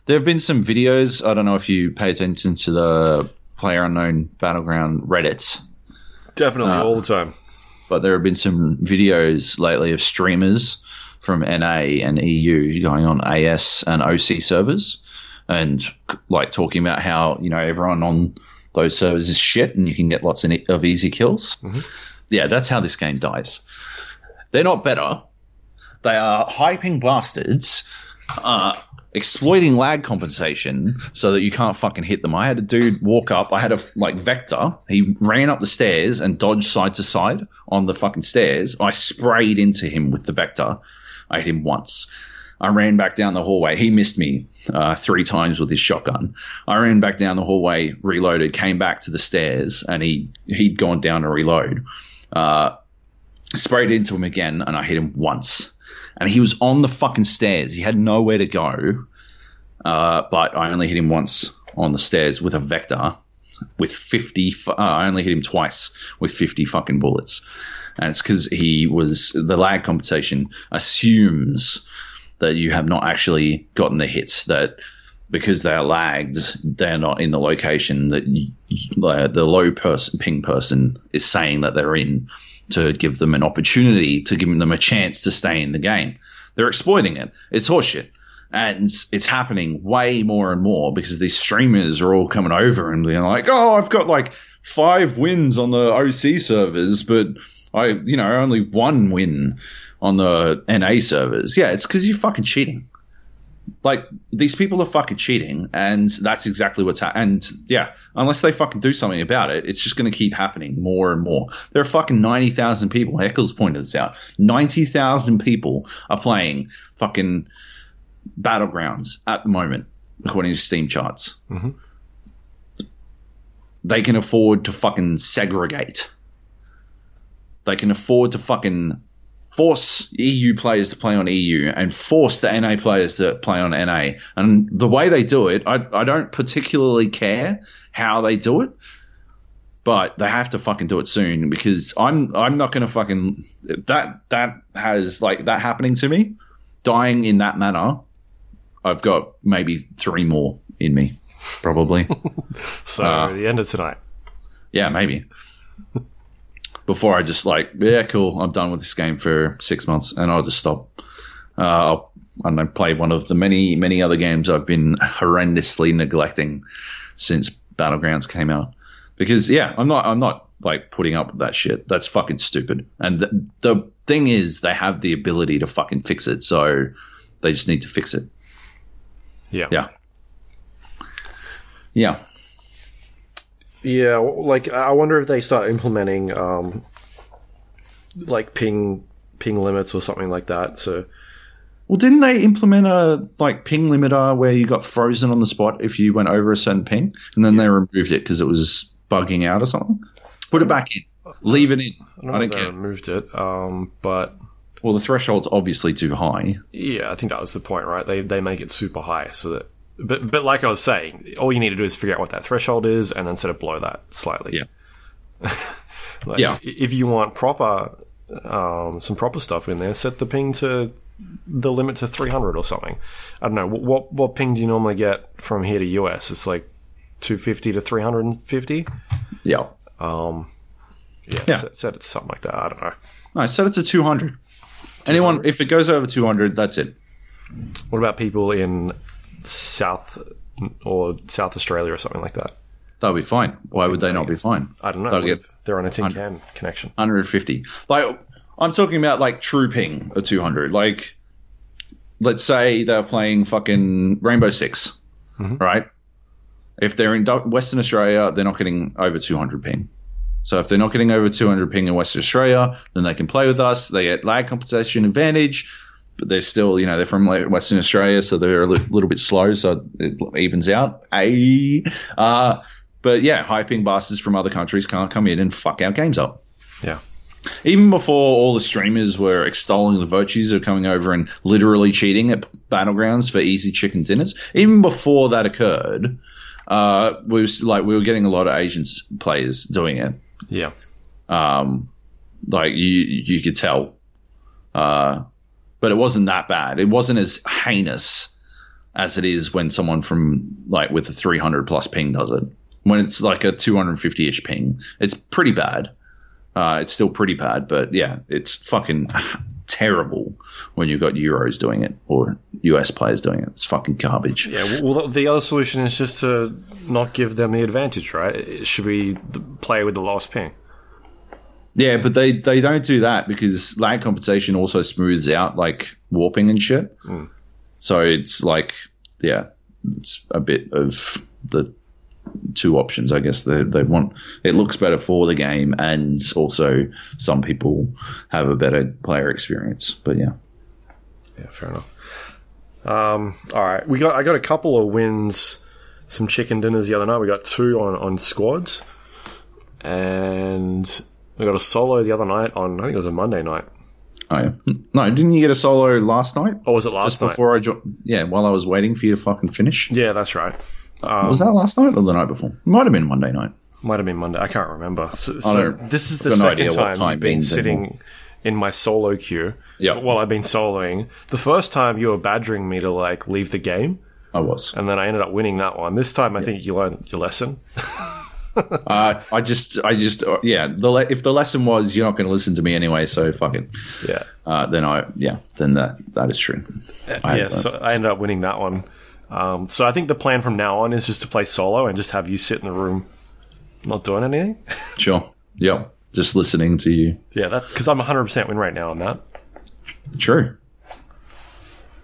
Speaker 2: there have been some videos. I don't know if you pay attention to the Player Unknown Battleground Reddit,
Speaker 1: Definitely all the time.
Speaker 2: but there have been some videos lately of streamers from NA and EU going on AS and OC servers and like talking about how you know everyone on those servers is shit and you can get lots of of easy kills. Yeah, that's how this game dies. They're not better. They are high ping bastards, uh, exploiting lag compensation so that you can't fucking hit them. I had a dude walk up. I had a like vector. He ran up the stairs and dodged side to side on the fucking stairs. I sprayed into him with the vector. I hit him once. I ran back down the hallway. He missed me uh, three times with his shotgun. I ran back down the hallway, reloaded, came back to the stairs, and he he'd gone down to reload. Uh, sprayed into him again, and I hit him once. And he was on the fucking stairs. He had nowhere to go. Uh, but I only hit him once on the stairs with a vector with 50. Uh, I only hit him twice with 50 fucking bullets. And it's because he was. The lag compensation assumes that you have not actually gotten the hits, that because they are lagged, they're not in the location that you- uh, the low person, ping person is saying that they're in to give them an opportunity, to give them a chance to stay in the game. They're exploiting it. It's horseshit. And it's happening way more and more because these streamers are all coming over and being like, oh, I've got like five wins on the OC servers, but I, you know, only one win on the NA servers. Yeah, it's because you're fucking cheating. Like these people are fucking cheating, and that's exactly what's happening. And yeah, unless they fucking do something about it, it's just going to keep happening more and more. There are fucking ninety thousand people. Heckles pointed this out. Ninety thousand people are playing fucking battlegrounds at the moment, according to Steam charts.
Speaker 1: Mhm.
Speaker 2: They can afford to fucking segregate. They can afford to fucking force EU players to play on EU and force the NA players to play on NA. And the way they do it, I, I don't particularly care how they do it, but they have to fucking do it soon because I'm I'm not gonna fucking that that has like that happening to me, dying in that manner. I've got maybe three more in me, probably.
Speaker 1: So
Speaker 2: Uh,
Speaker 1: the end of tonight.
Speaker 2: Yeah, maybe. Before I just like, yeah, cool, I'm done with this game for six months, and I'll just stop. Uh, I'll, I don't know, play one of the many, many other games I've been horrendously neglecting since Battlegrounds came out. Because yeah, I'm not, I'm not like putting up with that shit. That's fucking stupid. And the, the thing is, they have the ability to fucking fix it, so they just need to fix it.
Speaker 1: Yeah.
Speaker 2: Yeah. Yeah.
Speaker 1: Yeah, like I wonder if they start implementing um, like ping ping limits or something like that. So
Speaker 2: Well, didn't they implement a like ping limiter where you got frozen on the spot if you went over a certain ping, and then they removed it because it was bugging out or something? Put it back in, leave it in.
Speaker 1: I don't,
Speaker 2: I don't care.
Speaker 1: removed it, um, but
Speaker 2: Well, the threshold's obviously too high.
Speaker 1: yeah, I think that was the point, right? They they make it super high so that. But, but like I was saying, all you need to do is figure out what that threshold is, and then sort of blow that slightly.
Speaker 2: Yeah.
Speaker 1: Like,
Speaker 2: Yeah.
Speaker 1: If you want proper, um, some proper stuff in there, set the ping to the limit to 300 or something. I don't know what what, what ping do you normally get from here to US? It's like 250 to 350.
Speaker 2: Yeah.
Speaker 1: Um, yeah,
Speaker 2: Yeah.
Speaker 1: Set, set it to something like that. I don't know.
Speaker 2: No, set it to 200. Anyone, if it goes over 200, that's it.
Speaker 1: What about people in South or South Australia or something like that?
Speaker 2: They'll be fine. Why would they not be fine?
Speaker 1: I don't know.
Speaker 2: They'll get
Speaker 1: They're on a tin can connection.
Speaker 2: 150. Like I'm talking about like true ping of 200. Like let's say they're playing fucking Rainbow 6 mm-hmm. right? If they're in Western Australia, they're not getting over 200 ping. So if they're not getting over 200 ping in Western Australia, then they can play with us. They get lag compensation advantage, but they're still, you know, they're from Western Australia, so they're a li- little bit slow, so it evens out. Ay. Uh, but yeah, high ping bastards from other countries can't come in and fuck our games up
Speaker 1: Yeah.
Speaker 2: even before all the streamers were extolling the virtues of coming over and literally cheating at battlegrounds for easy chicken dinners, even before that occurred, uh, we was like we were getting a lot of Asian players doing it.
Speaker 1: Yeah.
Speaker 2: Um, like you, you could tell, uh, but it wasn't that bad. It wasn't as heinous as it is when someone from like with a 300 plus ping does it. When it's like a 250 ish ping, it's pretty bad. Uh, it's still pretty bad, but yeah, it's fucking terrible when you've got Euros doing it or US players doing it. It's fucking garbage.
Speaker 1: Yeah. Well, the other solution is just to not give them the advantage, right? It should be the play with the lowest ping.
Speaker 2: Yeah, but they, they don't do that because lag compensation also smooths out like warping and shit. So it's like, yeah, it's a bit of the two options, I guess. They, they want it looks better for the game, and also some people have a better player experience. But yeah,
Speaker 1: Yeah, fair enough. Um, all right, we got I got a couple of wins, some chicken dinners the other night. We got two on on squads, and we got a solo the other night on I think it was a Monday night.
Speaker 2: oh, yeah. no, didn't you get a solo last night?
Speaker 1: Or was it last
Speaker 2: Just
Speaker 1: night?
Speaker 2: before I joined, yeah, while I was waiting for you to fucking finish.
Speaker 1: Yeah, that's right.
Speaker 2: Um, was that last night or the night before? Might have been Monday night.
Speaker 1: Might have been Monday. I can't remember. So,
Speaker 2: I
Speaker 1: so this is the second time,
Speaker 2: time
Speaker 1: been sitting
Speaker 2: anymore.
Speaker 1: in my solo queue.
Speaker 2: Yeah.
Speaker 1: While I've been soloing, the first time you were badgering me to like leave the game,
Speaker 2: I was.
Speaker 1: and then I ended up winning that one. This time, I think you learned your lesson.
Speaker 2: Uh, I just, I just, uh, yeah. The le- if the lesson was you're not going to listen to me anyway, so fucking.
Speaker 1: Yeah.
Speaker 2: Uh, then I, yeah, then that that is true. I,
Speaker 1: yeah, so I ended up winning that one. Um, so I think the plan from now on is just to play solo and just have you sit in the room, not doing anything.
Speaker 2: sure. Yeah, just listening to you.
Speaker 1: yeah, that because I'm 100 percent win right now on that.
Speaker 2: True.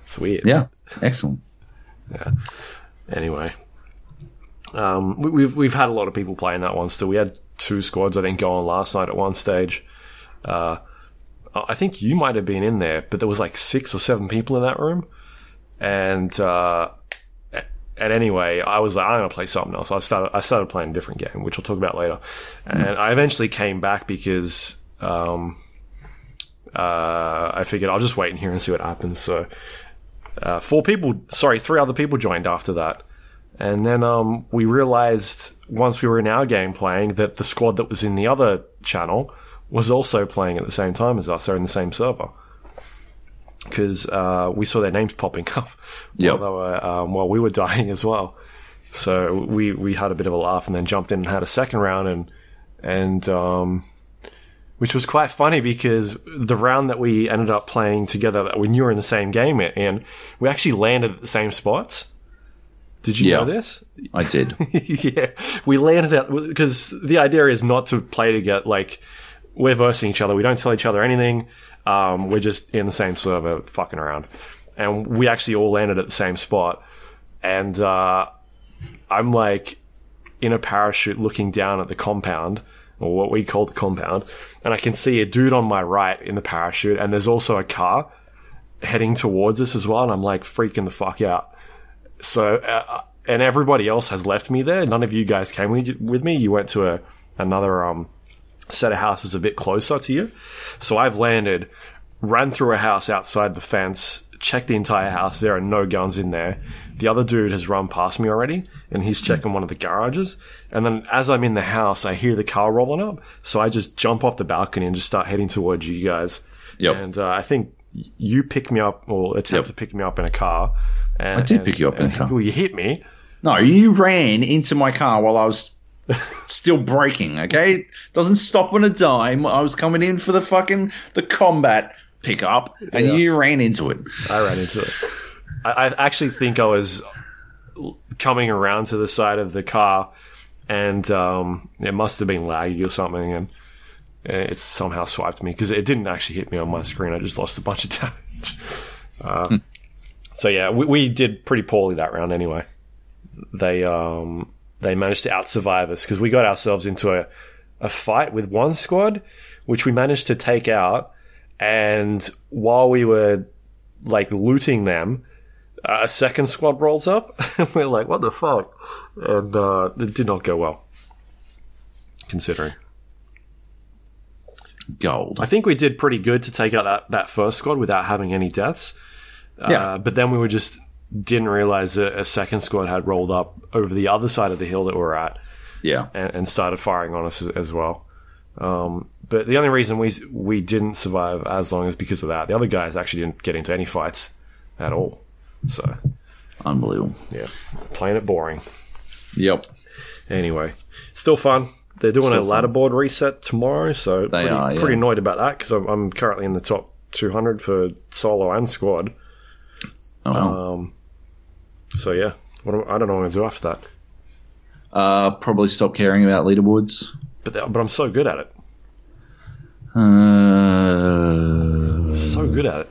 Speaker 1: It's weird.
Speaker 2: Yeah. Excellent. Yeah.
Speaker 1: Anyway, um, we, we've we've had a lot of people playing that one still. We had two squads, I think, go on last night at one stage. Uh, I think you might have been in there, but there was like six or seven people in that room, and uh, and anyway, I was like, I'm gonna play something else. I started I started playing a different game, which I'll talk about later, and I eventually came back because um, uh, I figured I'll just wait in here and see what happens. So uh, four people, sorry, three other people joined after that. And then um, we realized once we were in our game playing that the squad that was in the other channel was also playing at the same time as us, or in the same server. Because uh, we saw their names popping up
Speaker 2: Yep.
Speaker 1: while, they were, um, while we were dying as well. So we, we had a bit of a laugh and then jumped in and had a second round and and um, which was quite funny because the round that we ended up playing together that when you were in the same game and we actually landed at the same spots. Did you
Speaker 2: Yeah.
Speaker 1: know this?
Speaker 2: I did.
Speaker 1: yeah, we landed at because the idea is not to play to get like we're versing each other. We don't tell each other anything. Um, we're just in the same server, fucking around, and we actually all landed at the same spot. And uh, I'm like in a parachute, looking down at the compound, or what we call the compound, and I can see a dude on my right in the parachute, and there's also a car heading towards us as well. And I'm like freaking the fuck out. So, uh, and everybody else has left me there. None of you guys came with, with me. You went to a another um, set of houses a bit closer to you. So I've landed, ran through a house outside the fence, checked the entire house. There are no guns in there. The other dude has run past me already, and he's checking one of the garages. And then as I'm in the house, I hear the car rolling up. So I just jump off the balcony and just start heading towards you guys.
Speaker 2: Yep.
Speaker 1: And uh, I think you pick me up or attempt to pick me up in a car. And,
Speaker 2: I did
Speaker 1: and-
Speaker 2: pick you up in a car.
Speaker 1: Well, you hit me.
Speaker 2: No, you ran into my car while I was still braking. Okay, doesn't stop on a dime. I was coming in for the fucking the combat pickup, and
Speaker 1: Yeah.
Speaker 2: you ran into it.
Speaker 1: I ran into it. I, I actually think I was coming around to the side of the car, and um, it must have been laggy or something, and it somehow swiped me because it didn't actually hit me on my screen. I just lost a bunch of damage. Uh, So yeah, we, we did pretty poorly that round anyway. They um, they managed to outsurvive us because we got ourselves into a, a fight with one squad, which we managed to take out. And while we were like looting them, uh, a second squad rolls up. and we're like, what the fuck? And uh, it did not go well, considering.
Speaker 2: Gold.
Speaker 1: I think we did pretty good to take out that, that first squad without having any deaths.
Speaker 2: Yeah.
Speaker 1: Uh, but then we were just didn't realize that a second squad had rolled up over the other side of the hill that we were at
Speaker 2: Yeah.
Speaker 1: and, and started firing on us as, as well. Um, but the only reason we we didn't survive as long is because of that. The other guys actually didn't get into any fights at all. So
Speaker 2: Unbelievable.
Speaker 1: yeah, playing it boring.
Speaker 2: Yep.
Speaker 1: Anyway, still fun. They're doing
Speaker 2: Still
Speaker 1: a
Speaker 2: fun.
Speaker 1: leaderboard reset tomorrow, so
Speaker 2: They
Speaker 1: pretty,
Speaker 2: are, yeah.
Speaker 1: pretty annoyed about that because I'm, I'm currently in the top 200 for solo and squad.
Speaker 2: Oh, well.
Speaker 1: So yeah, what am, I don't know what I'm gonna do after that.
Speaker 2: uh, probably stop caring about leaderboards.
Speaker 1: But that, but I'm so good at it,
Speaker 2: Uh,
Speaker 1: so good at it.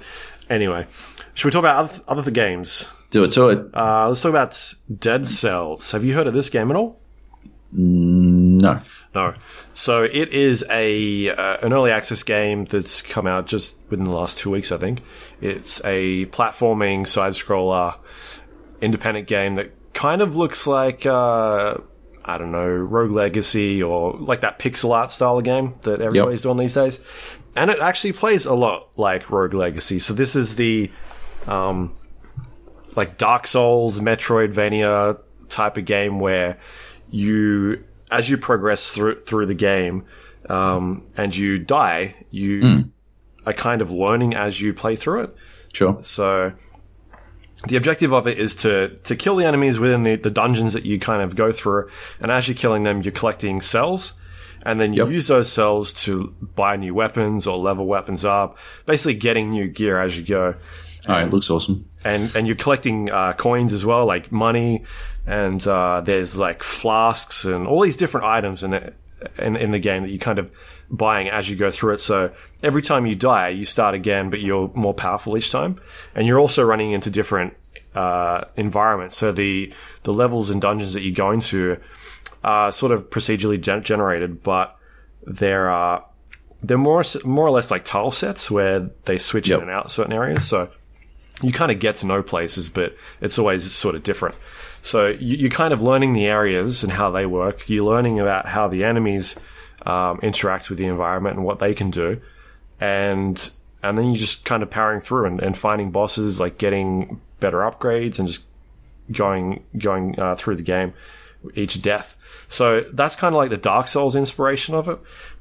Speaker 1: Anyway, should we talk about other, other games?
Speaker 2: do it to it.
Speaker 1: Uh, let's talk about Dead Cells. Have you heard of this game at all?
Speaker 2: No.
Speaker 1: No. So it is a uh, an early access game that's come out just within the last two weeks, I think. It's a platforming side scroller independent game that kind of looks like uh, I don't know Rogue Legacy or like that pixel art style of game that everybody's doing these days. And it actually plays a lot like Rogue Legacy. So this is the um, like Dark Souls, Metroidvania type of game where you, as you progress through through the game, um, and you die, you are kind of learning as you play through it.
Speaker 2: Sure.
Speaker 1: So the objective of it is to to kill the enemies within the, the dungeons that you kind of go through, and as you're killing them, you're collecting cells, and then you
Speaker 2: Yep.
Speaker 1: use those cells to buy new weapons or level weapons up, basically getting new gear as you go
Speaker 2: All right. Looks awesome.
Speaker 1: and and you're collecting uh, coins as well, like money, and uh, there's like flasks and all these different items in it in, in the game that you're kind of buying as you go through it. So every time you die, you start again, but you're more powerful each time, and you're also running into different uh, environment. So the the levels and dungeons that you go into are sort of procedurally gen- generated, but they're uh, they're more more or less like tile sets where they switch
Speaker 2: Yep.
Speaker 1: in and out certain areas. So you kind of get to know places, but it's always sort of different. So you, you're kind of learning the areas and how they work. You're learning about how the enemies um, interact with the environment and what they can do, and and then you're just kind of powering through and, and finding bosses, like getting better upgrades and just going going uh, through the game each death. So that's kind of like the Dark Souls inspiration of it,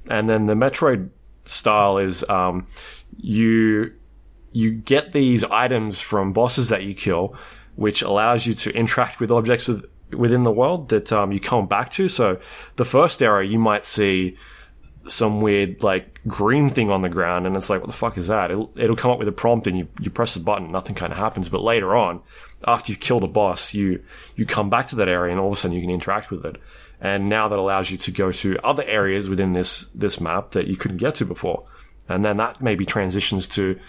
Speaker 1: and then the Metroid style is um, you you get these items from bosses that you kill, which allows you to interact with objects with, within the world that um, you come back to. So the first area you might see some weird like green thing on the ground and it's like what the fuck is that? It'll, it'll come up with a prompt and you, you press the button nothing kind of happens. But later on after you've killed a boss you you come back to that area and all of a sudden you can interact with it. And now that allows you to go to other areas within this this map that you couldn't get to before. And then that maybe transitions to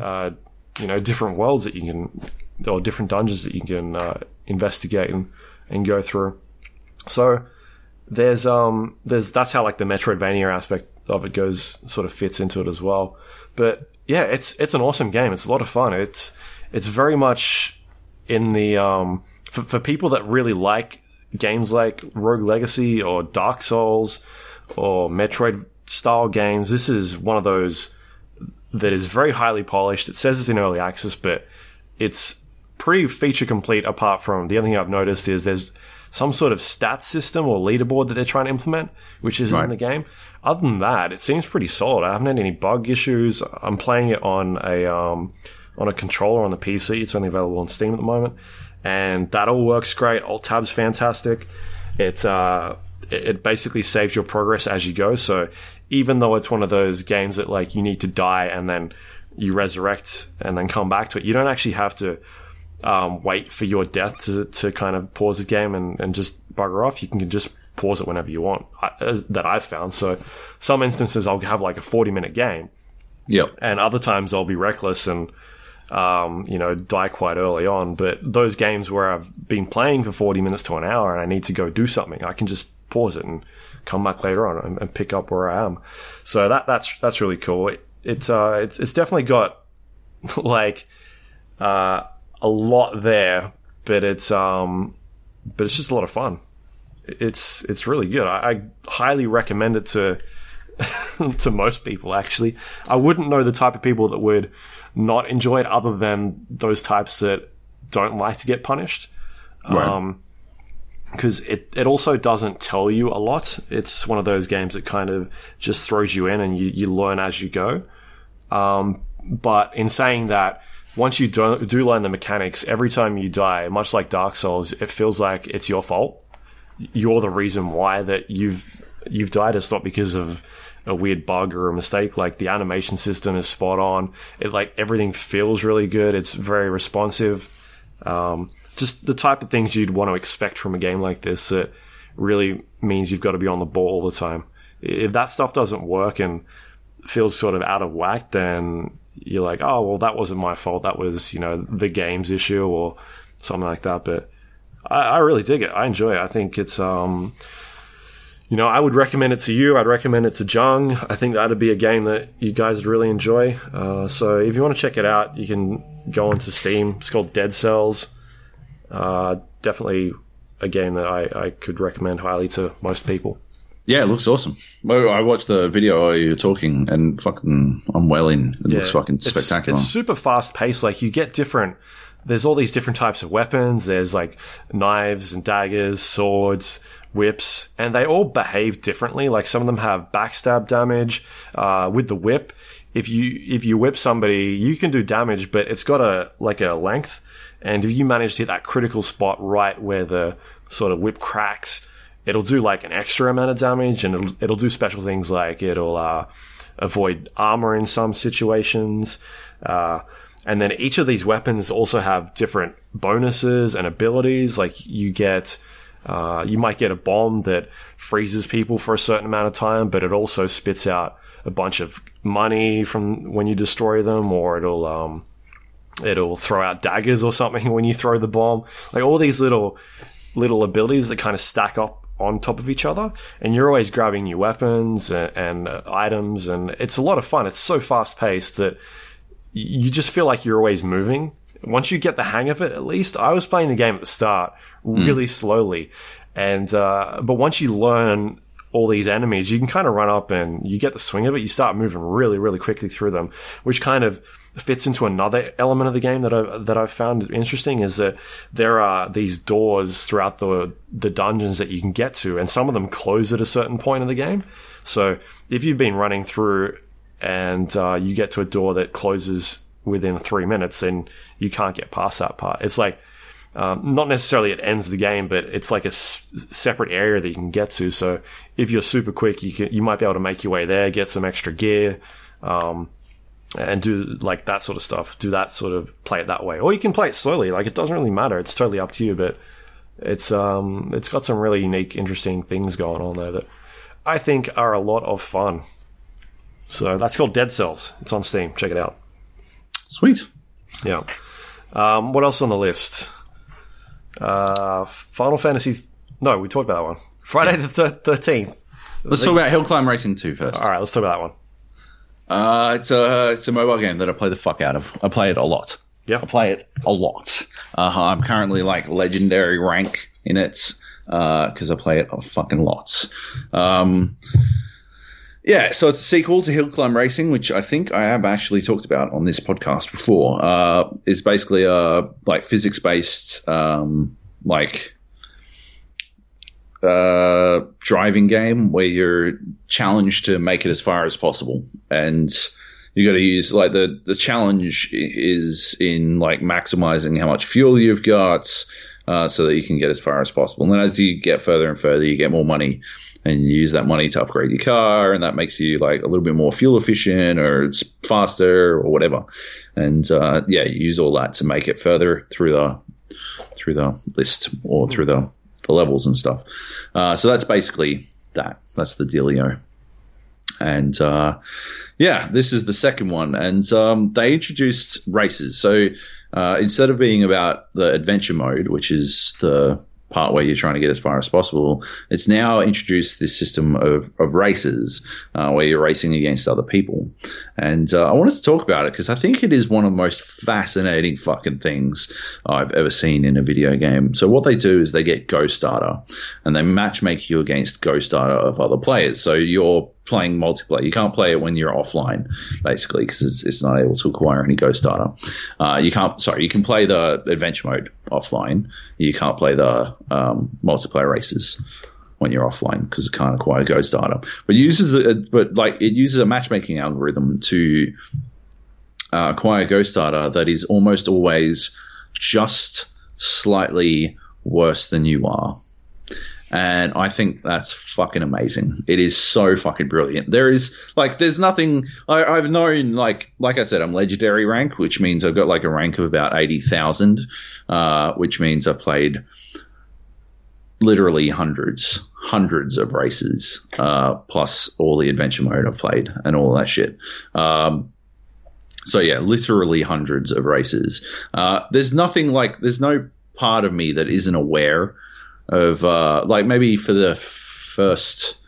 Speaker 1: uh, you know different worlds that you can or different dungeons that you can uh, investigate and, and go through so there's um there's that's how like the Metroidvania aspect of it goes sort of fits into it as well. But yeah, it's it's an awesome game. It's a lot of fun. It's it's very much in the um for, for people that really like games like Rogue Legacy or Dark Souls or Metroid style games. This is one of those that is very highly polished. It says it's in early access, but it's pretty feature complete apart from the other thing I've noticed is there's some sort of stats system or leaderboard that they're trying to implement, which isn't in the game. Other than that, it seems pretty solid. I haven't had any bug issues. I'm playing it on a um, on a controller on the PC. It's only available on Steam at the moment, and that all works great. Alt tab's fantastic. It uh, it basically saves your progress as you go. So even though it's one of those games that like you need to die and then you resurrect and then come back to it, you don't actually have to um, wait for your death to, to kind of pause the game and, and just bugger off. You can just pause it whenever you want. I, as, that I've found. So some instances I'll have like a forty minute game,
Speaker 2: Yep.
Speaker 1: and other times I'll be reckless and um, you know die quite early on. But those games where I've been playing for forty minutes to an hour and I need to go do something, I can just pause it and come back later on and, and pick up where I am. So that that's that's really cool. It, it's uh it's it's definitely got like uh, a lot there, but it's um but it's just a lot of fun. It's it's really good. I, I highly recommend it to to most people. Actually, I wouldn't know the type of people that would not enjoy it, other than those types that don't like to get punished.
Speaker 2: Right.
Speaker 1: Um, because it, it also doesn't tell you a lot. It's one of those games that kind of just throws you in and you, you learn as you go. Um, but in saying that, once you do, do learn the mechanics, every time you die, much like Dark Souls, it feels like it's your fault. You're the reason why that you've you've died. It's not because of a weird bug or a mistake. Like the animation system is spot on. It like everything feels really good. It's very responsive. Um, just the type of things you'd want to expect from a game like this that really means you've got to be on the ball all the time. If that stuff doesn't work and feels sort of out of whack, then you're like, oh, well, that wasn't my fault. That was, you know, the game's issue or something like that. But I, I really dig it. I enjoy it. I think it's, um, you know, I would recommend it to you. I'd recommend it to Jung. I think that'd be a game that you guys would really enjoy. Uh, so if you want to check it out, you can go onto Steam. It's called Dead Cells. Uh, definitely a game that I, I could recommend highly to most people.
Speaker 2: Yeah, it looks awesome. I watched the video while you were talking, and fucking, I'm well in. It looks fucking
Speaker 1: It's-
Speaker 2: spectacular.
Speaker 1: It's, super fast paced. Like you get different. There's all these different types of weapons. There's like knives and daggers, swords, whips, and they all behave differently. Like some of them have backstab damage uh, with the whip. If you if you whip somebody, you can do damage, but it's got a like a length. And if you manage to hit that critical spot right where the sort of whip cracks, it'll do like an extra amount of damage, and it'll, it'll do special things like it'll uh, avoid armor in some situations. Uh, and then each of these weapons also have different bonuses and abilities. Like you get, uh, you might get a bomb that freezes people for a certain amount of time, but it also spits out a bunch of money from when you destroy them, or it'll, um, it'll throw out daggers or something when you throw the bomb. Like all these little little abilities that kind of stack up on top of each other, and you're always grabbing new weapons and, and uh, items, and it's a lot of fun. It's so fast paced that you just feel like you're always moving. Once you get the hang of it, at least I was playing the game at the start really slowly, and uh, but once you learn all these enemies, you can kind of run up and you get the swing of it. You start moving really, really quickly through them, which kind of fits into another element of the game that I that I've found interesting is that there are these doors throughout the the dungeons that you can get to, and some of them close at a certain point in the game. So if you've been running through and uh, you get to a door that closes within three minutes, and you can't get past that part, it's like um, not necessarily it ends the game, but it's like a s- separate area that you can get to. So if you're super quick, you can you might be able to make your way there, get some extra gear, um, and do like that sort of stuff. Do that sort of play it that way, or you can play it slowly. Like it doesn't really matter. It's totally up to you. But it's um it's got some really unique, interesting things going on there that I think are a lot of fun. So that's called Dead Cells. It's on Steam. Check it out.
Speaker 2: Sweet.
Speaker 1: Yeah. Um, what else on the list? Uh, Final Fantasy. No, we talked about that one. Friday the thirteenth.
Speaker 2: Let's talk about Hill Climb Racing 2 first.
Speaker 1: All right, let's talk about that one.
Speaker 2: Uh, it's a it's a mobile game that I play the fuck out of. I play it a lot.
Speaker 1: Yeah.
Speaker 2: I play it a lot. Uh, I'm currently like legendary rank in it because I play it a fucking lots. Um, yeah, so it's a sequel to Hill Climb Racing, which I think I have actually talked about on this podcast before. Uh, it's basically a like physics based um, like uh, driving game where you're challenged to make it as far as possible, and you got to use like the the challenge is in like maximizing how much fuel you've got, uh, so that you can get as far as possible. And then as you get further and further, you get more money, and you use that money to upgrade your car, and that makes you like a little bit more fuel efficient or it's faster or whatever. And uh, yeah, you use all that to make it further through the through the list or through the the levels and stuff. Uh, so that's basically that. That's the dealio. And uh, yeah, this is the second one, and um, they introduced races. So uh, instead of being about the adventure mode, which is the part where you're trying to get as far as possible, it's now introduced this system of, of races uh, where you're racing against other people. And uh, I wanted to talk about it because I think it is one of the most fascinating fucking things I've ever seen in a video game. So what they do is they get Ghost Data and they matchmake you against Ghost Data of other players. So you're playing multiplayer. You can't play it when you're offline, basically, because it's, it's not able to acquire any Ghost Data. Uh, you can't. Sorry, you can play the adventure mode offline. You can't play the um, multiplayer races when you're offline because it can't acquire Ghost Data. But uses but like it uses a matchmaking algorithm to uh, acquire Ghost Data that is almost always just slightly worse than you are and I think that's fucking amazing. It is so fucking brilliant. There is like, there's nothing. I, I've known like, like I said, I'm legendary rank, which means I've got like a rank of about eighty thousand, uh, which means I've played literally hundreds, hundreds of races, uh, plus all the adventure mode I've played and all that shit. Um, so yeah, literally hundreds of races. Uh, there's nothing like, there's no part of me that isn't aware of uh, like maybe for the first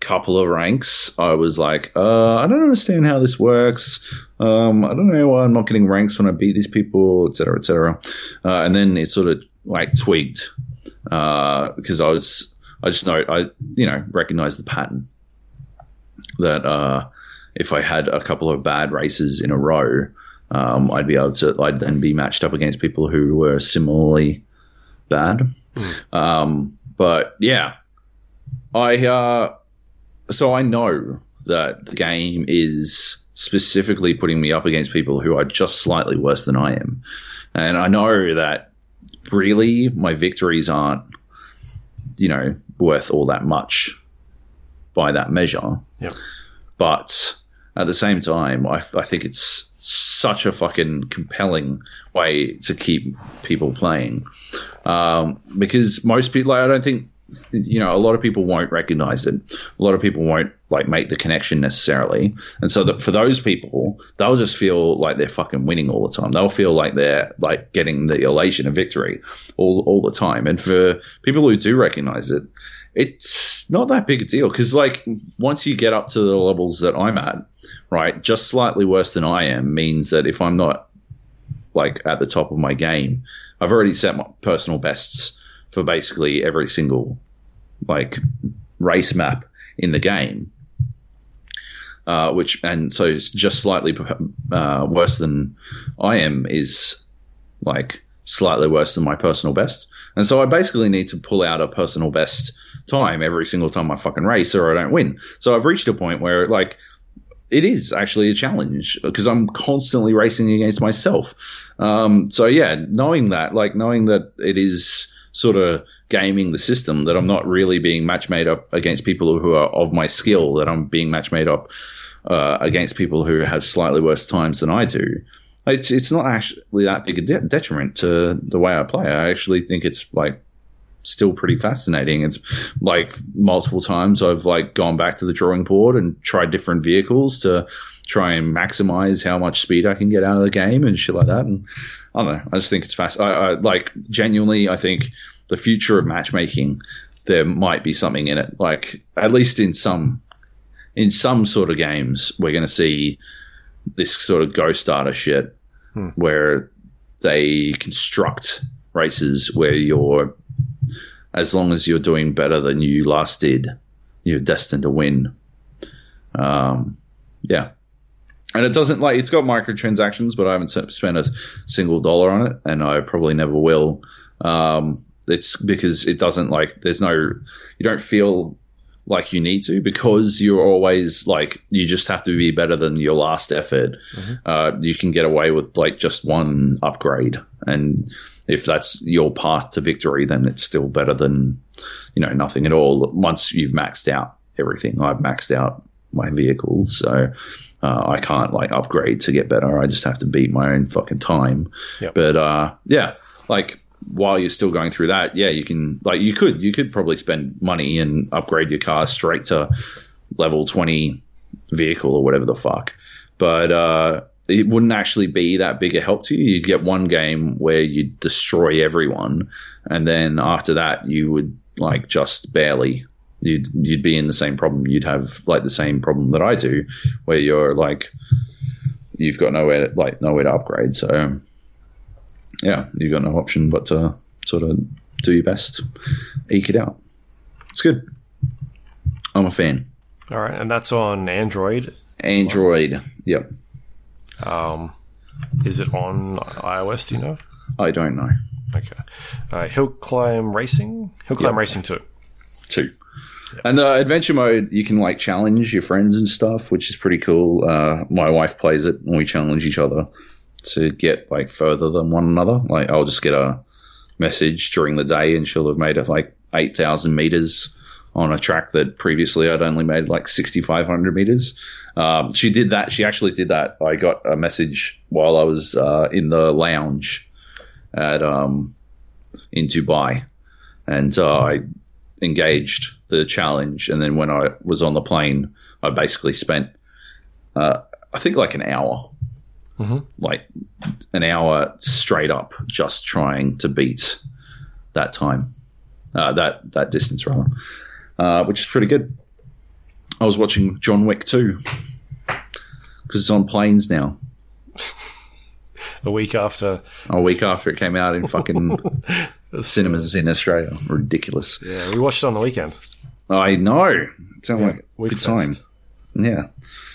Speaker 2: couple of ranks, I was like, uh, I don't understand how this works. Um, I don't know why I'm not getting ranks when I beat these people, etc., etc. Uh, and then it sort of like tweaked because I was, I just know, I you know, recognized the pattern that uh, if I had a couple of bad races in a row, um, I'd be able to, I'd then be matched up against people who were similarly bad. Um, but yeah, I uh, so I know that the game is specifically putting me up against people who are just slightly worse than I am, and I know that really my victories aren't, you know, worth all that much by that measure.
Speaker 1: Yeah.
Speaker 2: But at the same time, I, I think it's such a fucking compelling way to keep people playing um, because most people, like, I don't think, you know, a lot of people won't recognize it. A lot of people won't like make the connection necessarily. And so that for those people, they'll just feel like they're fucking winning all the time. They'll feel like they're like getting the elation of victory all all the time. And for people who do recognize it, it's not that big a deal because like once you get up to the levels that I'm at, right, just slightly worse than I am means that if I'm not like at the top of my game, I've already set my personal bests for basically every single like race map in the game. Uh, which and so it's just slightly uh, worse than I am is like slightly worse than my personal best, and so I basically need to pull out a personal best time every single time I fucking race, or I don't win. So I've reached a point where like it is actually a challenge because I'm constantly racing against myself. Um, so yeah, knowing that, like knowing that it is sort of gaming the system, that I'm not really being match made up against people who are of my skill, that I'm being match made up uh, against people who have slightly worse times than I do. It's it's not actually that big a de- detriment to the way I play. I actually think it's like still pretty fascinating. It's like multiple times I've like gone back to the drawing board and tried different vehicles to try and maximize how much speed I can get out of the game and shit like that. And I don't know. I just think it's fast. I, I like genuinely. I think the future of matchmaking, there might be something in it. Like at least in some, in some sort of games, we're going to see this sort of Go Starter shit, hmm. where they construct races where you're, as long as you're doing better than you last did, you're destined to win. Um, yeah. And it doesn't like it's got microtransactions, but I haven't spent a single dollar on it, and I probably never will. Um, it's because it doesn't like there's no you don't feel like you need to because you're always like you just have to be better than your last effort. Mm-hmm. Uh, you can get away with like just one upgrade, and if that's your path to victory, then it's still better than you know nothing at all. Once you've maxed out everything, I've maxed out my vehicles, so uh, I can't like upgrade to get better. I just have to beat my own fucking time. Yep. But uh, yeah, like while you're still going through that, yeah, you can like you could you could probably spend money and upgrade your car straight to level twenty vehicle or whatever the fuck. But uh, it wouldn't actually be that big a help to you. You'd get one game where you destroy everyone, and then after that, you would like just barely. You'd you'd be in the same problem. You'd have like the same problem that I do, where you're like, you've got nowhere like nowhere to upgrade. So yeah, you've got no option but to sort of do your best, eke it out. It's good. I'm a fan.
Speaker 1: All right, and that's on Android.
Speaker 2: Android, yep.
Speaker 1: Um, is it on iOS? Do you know?
Speaker 2: I don't know.
Speaker 1: Okay. Uh, Hill Climb Racing. Hill Climb yep. Racing Two.
Speaker 2: Two. Yep. And uh, adventure mode, you can like challenge your friends and stuff, which is pretty cool. Uh, my wife plays it, and we challenge each other to get like further than one another. Like I'll just get a message during the day and she'll have made it like 8,000 meters on a track that previously I'd only made like 6,500 meters. Um, she did that. She actually did that. I got a message while I was uh, in the lounge at um, in Dubai, and uh, I engaged the challenge. And then when I was on the plane, I basically spent, uh, I think, like an hour mm-hmm. like an hour straight up, just trying to beat that time, uh, that that distance rather, uh, which is pretty good. I was watching John Wick 2 because it's on planes now.
Speaker 1: a week after.
Speaker 2: A week after it came out in fucking cinemas in Australia. Ridiculous.
Speaker 1: Yeah, we watched it on the weekend.
Speaker 2: I know. It sounded yeah, like a good time. Yeah.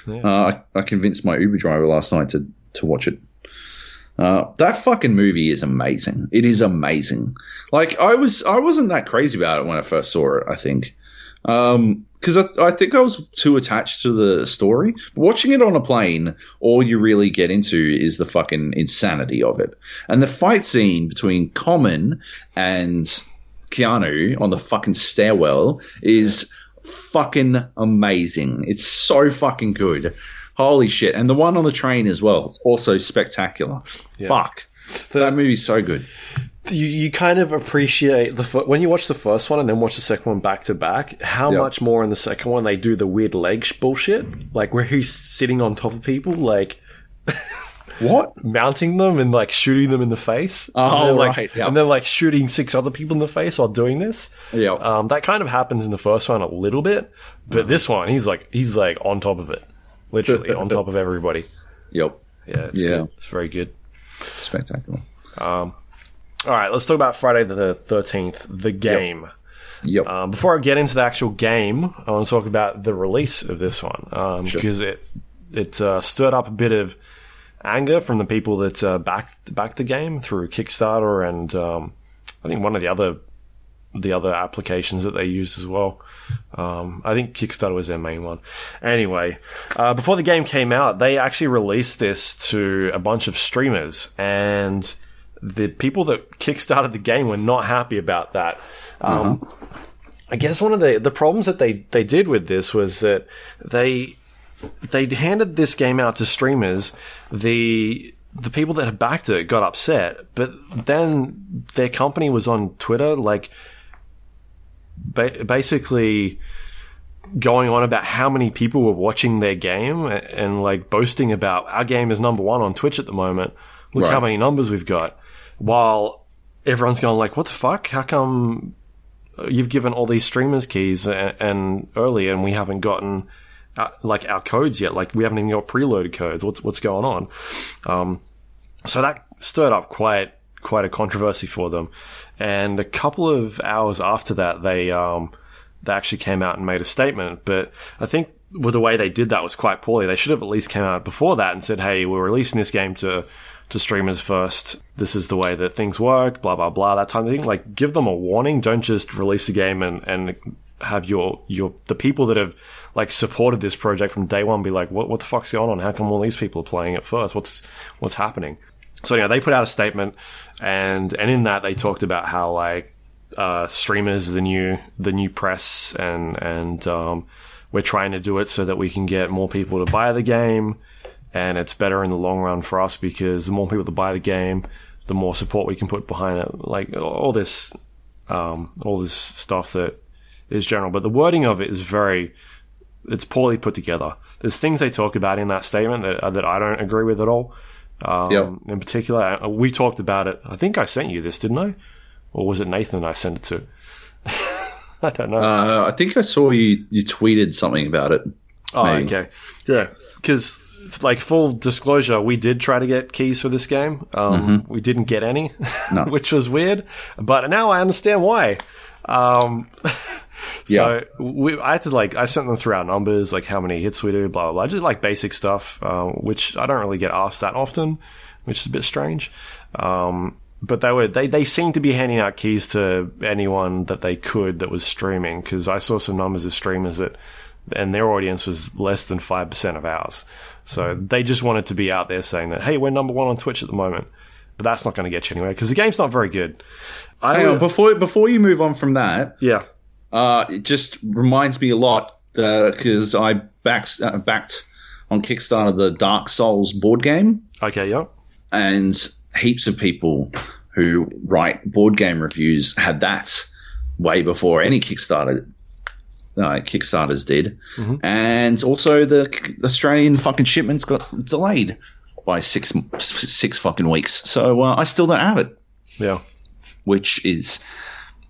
Speaker 2: yeah. Uh, I, I, convinced my Uber driver last night to to watch it. Uh, that fucking movie is amazing. It is amazing. Like I was, I wasn't that crazy about it when I first saw it. I think because um, I, I, think I was too attached to the story. Watching it on a plane, all you really get into is the fucking insanity of it, and the fight scene between Common and Keanu on the fucking stairwell is fucking amazing. It's so fucking good. Holy shit! And the one on the train as well. It's also spectacular. Yeah. Fuck, the, that movie's so good.
Speaker 1: you, you kind of appreciate the fir- when you watch the first one and then watch the second one back to back how
Speaker 2: Yeah.
Speaker 1: much more in the second one they do the weird leg sh- bullshit like where he's sitting on top of people like
Speaker 2: What?
Speaker 1: mounting them and like shooting them in the face
Speaker 2: Oh,
Speaker 1: and then, like,
Speaker 2: right, yeah.
Speaker 1: and then like shooting six other people in the face while doing this
Speaker 2: Yeah.
Speaker 1: um, that kind of happens in the first one a little bit but
Speaker 2: Mm-hmm.
Speaker 1: this one he's like he's like on top of it literally on top of everybody
Speaker 2: Yep.
Speaker 1: yeah it's
Speaker 2: Yeah.
Speaker 1: good it's very good
Speaker 2: Spectacular.
Speaker 1: all right let's talk about friday the 13th the game
Speaker 2: Yep.
Speaker 1: Um, before I get into the actual game, I want to talk about the release of this one um, because it it uh, stirred up a bit of anger from the people that uh, backed backed the game through Kickstarter and um, I think one of the other the other applications that they used as well. Um, I think Kickstarter was their main one. Anyway, uh, before the game came out, they actually released this to a bunch of streamers, and the people that kickstarted the game were not happy about that. Um, I guess one of the the problems that they they did with this was that they they handed this game out to streamers. The the people that had backed it got upset, but then their company was on Twitter, like ba- basically going on about how many people were watching their game and, and like boasting about our game is number one on Twitch at the moment. Look how many numbers we've got. While everyone's going like, "What the fuck? How come you've given all these streamers keys and, and early, and we haven't gotten uh, like our codes yet? Like we haven't even got preloaded codes. What's what's going on?" Um, so that stirred up quite quite a controversy for them. And a couple of hours after that, they um, they actually came out and made a statement. But I think with the way they did that was quite poorly. They should have at least came out before that and said, "Hey, we're releasing this game to." To streamers first. This is the way that things work. Blah blah blah. That type of thing. Like, give them a warning. Don't just release a game and and have your your the people that have like supported this project from day one be like, what what the fuck's going on? How come all these people are playing it first? What's what's happening? So anyway, they put out a statement, and and in that they talked about how like uh, streamers the new the new press, and and um, we're trying to do it so that we can get more people to buy the game, and it's better in the long run for us because the more people that buy the game, the more support we can put behind it. Like all this, um, all this stuff that is general, but the wording of it is very it's poorly put together. There's things they talk about in that statement that that I don't agree with at all. Um,
Speaker 2: Yep.
Speaker 1: In particular, uh, we talked about it. I think I sent you this, didn't I? Or was it Nathan I sent it to? I don't know.
Speaker 2: Uh, I think I saw you. You tweeted something about it.
Speaker 1: oh,
Speaker 2: maybe.
Speaker 1: okay. Yeah, because like full disclosure, we did try to get keys for this game. Um, We didn't get any,
Speaker 2: No.
Speaker 1: which was weird. But now I understand why. Um, so
Speaker 2: Yeah.
Speaker 1: we, I had to like I sent them through our numbers, like how many hits we do, blah blah blah, just like basic stuff, uh, which I don't really get asked that often, which is a bit strange. Um, but they were they they seemed to be handing out keys to anyone that they could that was streaming because I saw some numbers of streamers that and their audience was less than five percent of ours. So they just wanted to be out there saying that hey, we're number one on Twitch at the moment. But that's not going to get you anywhere because the game's not very good. I
Speaker 2: Hang on, before before you move on from that,
Speaker 1: yeah.
Speaker 2: Uh, it just reminds me a lot because I backed uh, backed on Kickstarter the Dark Souls board game,
Speaker 1: Okay. Yeah.
Speaker 2: and heaps of people who write board game reviews had that way before any Kickstarter. Uh, Kickstarters did, and also the Australian fucking shipments got delayed by six six fucking weeks. So uh, I still don't have it.
Speaker 1: Yeah.
Speaker 2: which is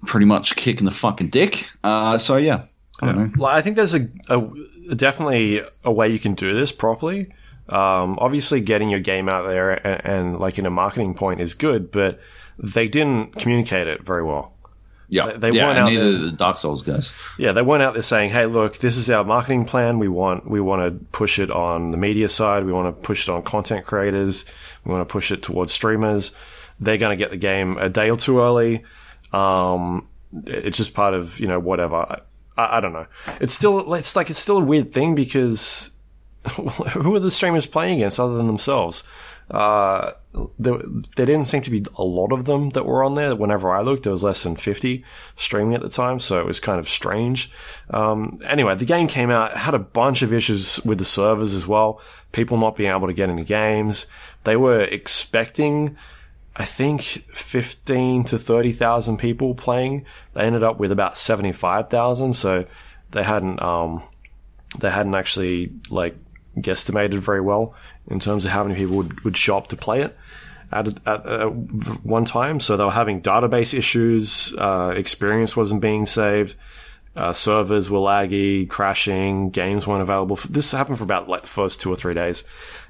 Speaker 2: pretty much kicking the fucking dick. Uh, so yeah, I don't.
Speaker 1: Like, I think there's a, a definitely a way you can do this properly. Um, obviously, getting your game out there and, and like in a marketing point is good, but they didn't communicate it very well.
Speaker 2: Yeah,
Speaker 1: they
Speaker 2: yeah,
Speaker 1: weren't out there-
Speaker 2: the Dark Souls guys.
Speaker 1: Yeah, they weren't out there saying, "Hey, look, this is our marketing plan. We want we want to push it on the media side. We want to push it on content creators. We want to push it towards streamers. They're going to get the game a day or two early. Um, it's just part of you know whatever. I, I don't know. It's still it's like it's still a weird thing because who are the streamers playing against other than themselves? Uh, there, there didn't seem to be a lot of them that were on there. Whenever I looked, there was less than 50 streaming at the time, so it was kind of strange. Um, anyway, the game came out, had a bunch of issues with the servers as well. People not being able to get into games. They were expecting I think fifteen to thirty thousand people playing. They ended up with about seventy five thousand, so they hadn't um, they hadn't actually like guesstimated very well in terms of how many people would, would show up to play it at, at, at one time. So they were having database issues. Uh, experience wasn't being saved. Uh, servers were laggy, crashing, games weren't available. This happened for about like the first two or three days,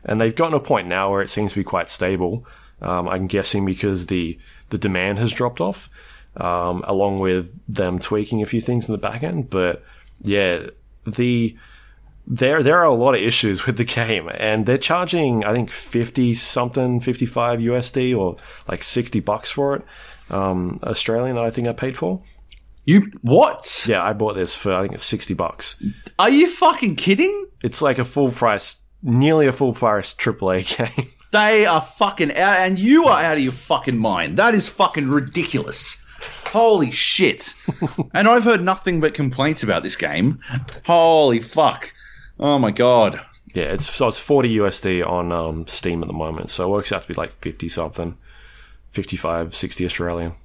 Speaker 1: and they've gotten a point now where it seems to be quite stable. Um, I'm guessing because the the demand has dropped off, um, along with them tweaking a few things in the back end. But yeah, the there there are a lot of issues with the game, and they're charging I think fifty something, fifty five USD or like sixty bucks for it, um, Australian that I think I paid for.
Speaker 2: You what?
Speaker 1: Yeah, I bought this for I think it's sixty bucks.
Speaker 2: Are you fucking kidding?
Speaker 1: It's like a full price, nearly a full price AAA game.
Speaker 2: They are fucking out, and you are out of your fucking mind. That is fucking ridiculous. Holy shit. and I've heard nothing but complaints about this game. Holy fuck. Oh my god.
Speaker 1: Yeah, it's so it's forty USD on um, Steam at the moment, so it works out to be like fifty something, 55, 60 Australian.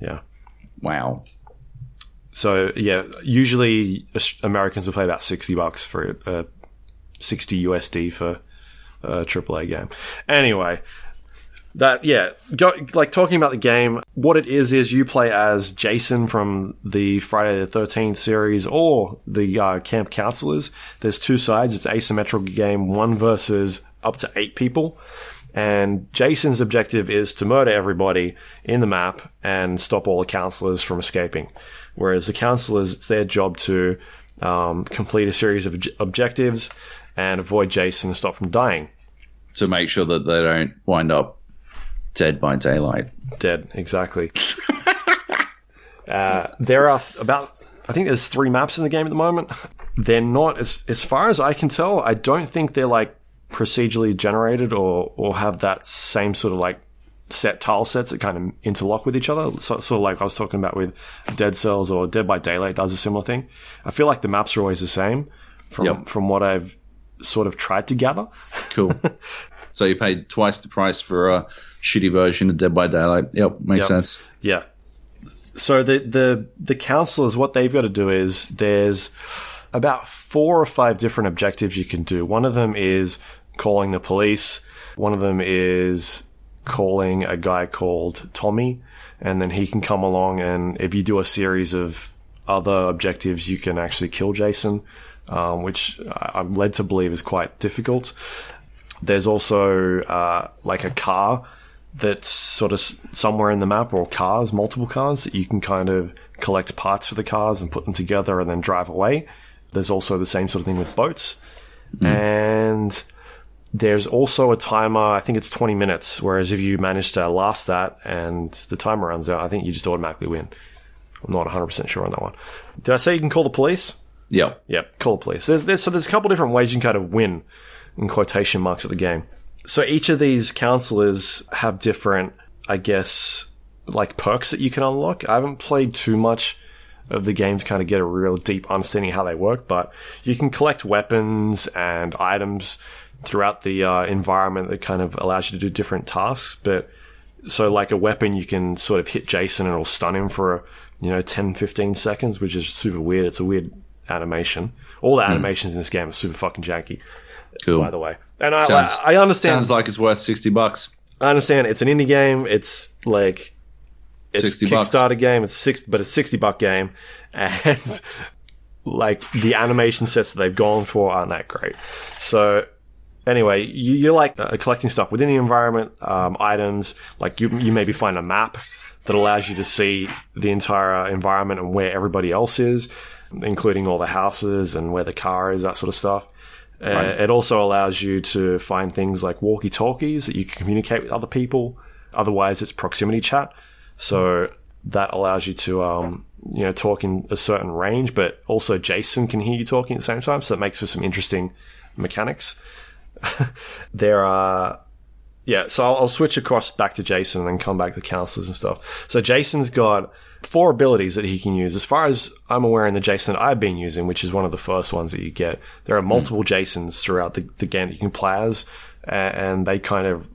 Speaker 1: Yeah.
Speaker 2: Wow.
Speaker 1: So yeah, usually Americans will pay about sixty bucks for uh, sixty USD for a AAA game. Anyway, that yeah, go, like talking about the game. What it is is you play as Jason from the Friday the Thirteenth series or the uh, Camp Counselors. There's two sides. It's asymmetrical game, one versus up to eight people. And Jason's objective is to murder everybody in the map and stop all the counselors from escaping. Whereas the counselors, it's their job to um, complete a series of objectives and avoid Jason and stop from dying.
Speaker 2: To make sure that they don't wind up dead by daylight.
Speaker 1: Dead, exactly. uh, there are th- about, I think there's three maps in the game at the moment. They're not, as, as far as I can tell, I don't think they're like procedurally generated or, or have that same sort of like set tile sets that kind of interlock with each other. So, sort of like I was talking about with Dead Cells or Dead by Daylight does a similar thing. I feel like the maps are always the same from,
Speaker 2: Yep.
Speaker 1: from what I've sort of tried to gather.
Speaker 2: Cool. so you paid twice the price for a shitty version of Dead by Daylight. Yep, makes
Speaker 1: Yep.
Speaker 2: sense.
Speaker 1: Yeah. So the the the counselors, what they've got to do is there's about four or five different objectives you can do. One of them is calling the police. One of them is calling a guy called Tommy, and then he can come along and if you do a series of other objectives, you can actually kill Jason, um, which I'm led to believe is quite difficult. There's also uh, like a car that's sort of somewhere in the map, or cars, multiple cars that you can kind of collect parts for the cars and put them together and then drive away. There's also the same sort of thing with boats. And there's also a timer, I think it's 20 minutes, whereas if you manage to last that and the timer runs out, I think you just automatically win. I'm not 100% sure on that one. Did I say you can call the police?
Speaker 2: Yep.
Speaker 1: Yep, call police. There's, there's so there's a couple different ways you can kind of win in quotation marks at the game. So each of these counselors have different, I guess, like perks that you can unlock. I haven't played too much of the game to kind of get a real deep understanding how they work, but you can collect weapons and items throughout the uh, environment that kind of allows you to do different tasks. But so like a weapon, you can sort of hit Jason and it'll stun him for, you know, 10, 15 seconds, which is super weird. It's a weird animation. All the animations in this game are super fucking janky,
Speaker 2: Cool.
Speaker 1: by the way. And I,
Speaker 2: Sounds-
Speaker 1: I understand.
Speaker 2: Sounds like it's worth 60 bucks.
Speaker 1: I understand it's an indie game. It's like it's
Speaker 2: 60
Speaker 1: a
Speaker 2: bucks.
Speaker 1: Kickstarter game. It's six, but it's sixty buck game, and like the animation sets that they've gone for aren't that great. So anyway, you, you're like uh, collecting stuff within the environment, um, items. Like you, you maybe find a map that allows you to see the entire environment and where everybody else is, including all the houses and where the car is, that sort of stuff. Uh, it also allows you to find things like walkie talkies that you can communicate with other people. Otherwise, it's proximity chat. So that allows you to, um, you know, talk in a certain range, but also Jason can hear you talking at the same time. So that makes for some interesting mechanics. there are, yeah, so I'll, I'll switch across back to Jason and then come back to counselors and stuff. So Jason's got four abilities that he can use. As far as I'm aware in the Jason that I've been using, which is one of the first ones that you get, there are multiple Jasons throughout the, the game that you can play as, and they kind of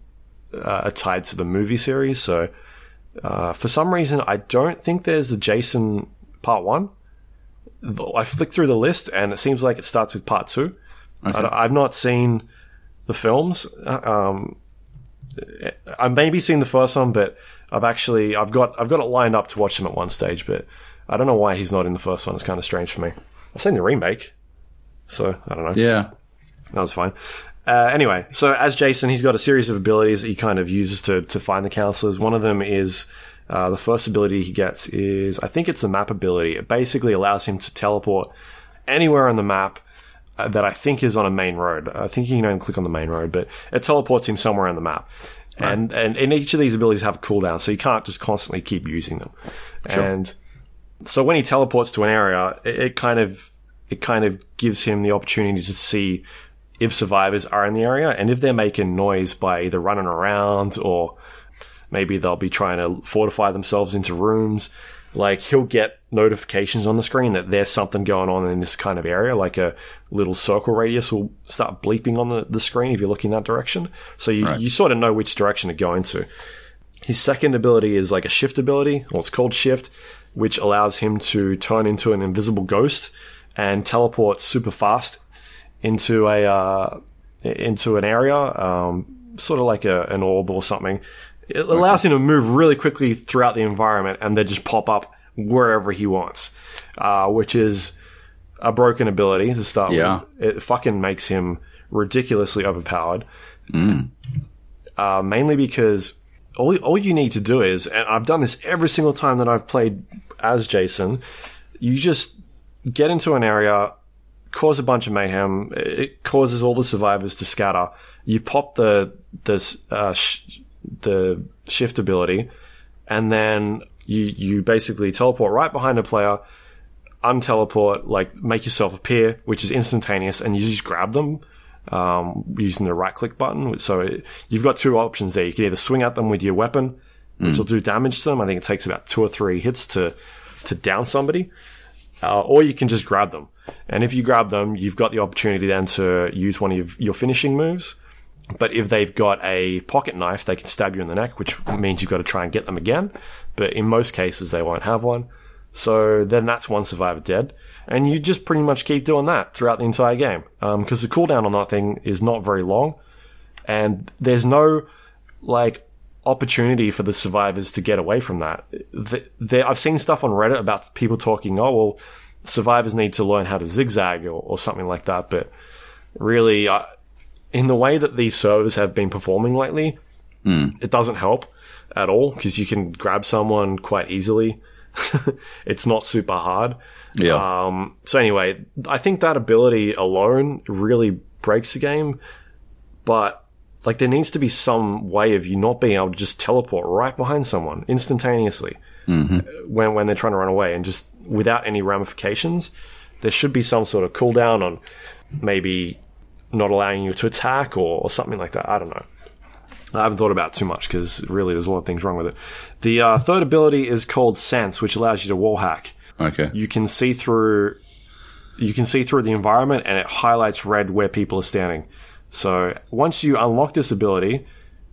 Speaker 1: uh, are tied to the movie series. So uh, for some reason, I don't think there's a Jason Part One. I flicked through the list, and it seems like it starts with Part Two. I, have not seen the films. Uh, Um, I maybe seen the first one, but I've actually I've got I've got it lined up to watch them at one stage, but I don't know why he's not in the first one. It's kind of strange for me. I've seen the remake, so I don't know.
Speaker 2: Yeah.
Speaker 1: That was fine. Uh, anyway, so as Jason, he's got a series of abilities that he kind of uses to to find the counselors. One of them is uh, the first ability he gets is I think it's a map ability. It basically allows him to teleport anywhere on the map uh, that I think is on a main road. I think you can only click on the main road, but it teleports him somewhere on the map. And and and each of these abilities have a cooldown, so you can't just constantly keep using them. And so when he teleports to an area, it, it kind of it kind of gives him the opportunity to see if survivors are in the area and if they're making noise by either running around or maybe they'll be trying to fortify themselves into rooms. Like he'll get notifications on the screen that there's something going on in this kind of area, like a little circle radius will start bleeping on the, the screen if you're looking that direction. So you, you sort of know which direction to go into. His second ability is like a shift ability, or it's called shift, which allows him to turn into an invisible ghost and teleport super fast into a uh, into an area, um, sort of like a, an orb or something. It allows him to move really quickly throughout the environment and then just pop up wherever he wants, uh, which is a broken ability to start
Speaker 2: Yeah.
Speaker 1: with. It fucking makes him ridiculously overpowered. Uh, mainly because all, all you need to do is, and I've done this every single time that I've played as Jason, you just get into an area, cause a bunch of mayhem. It causes all the survivors to scatter. You pop the the uh, sh- the shift ability, and then you you basically teleport right behind a player, unteleport, like make yourself appear, which is instantaneous, and you just grab them um, using the right click button. So it, you've got two options there. You can either swing at them with your weapon, which will do damage to them. I think it takes about two or three hits to to down somebody, uh, or you can just grab them. And if you grab them, you've got the opportunity then to use one of your finishing moves. But if they've got a pocket knife, they can stab you in the neck, which means you've got to try and get them again. But in most cases, they won't have one. So then that's one survivor dead. And you just pretty much keep doing that throughout the entire game. Um, because the cooldown on that thing is not very long. And there's no, like, opportunity for the survivors to get away from that. The, there, I've seen stuff on Reddit about people talking, oh, well, survivors need to learn how to zigzag or, or something like that. But really, I, in the way that these servers have been performing lately, it doesn't help at all because you can grab someone quite easily. it's not super hard.
Speaker 2: Yeah.
Speaker 1: Um, so anyway, I think that ability alone really breaks the game, but like there needs to be some way of you not being able to just teleport right behind someone instantaneously when when they're trying to run away and just without any ramifications. There should be some sort of cooldown on maybe not allowing you to attack or, or something like that. I don't know. I haven't thought about it too much because really there's a lot of things wrong with it. The uh, third ability is called Sense, which allows you to wall hack
Speaker 2: Okay.
Speaker 1: you can see through you can see through the environment and it highlights red where people are standing. So once you unlock this ability,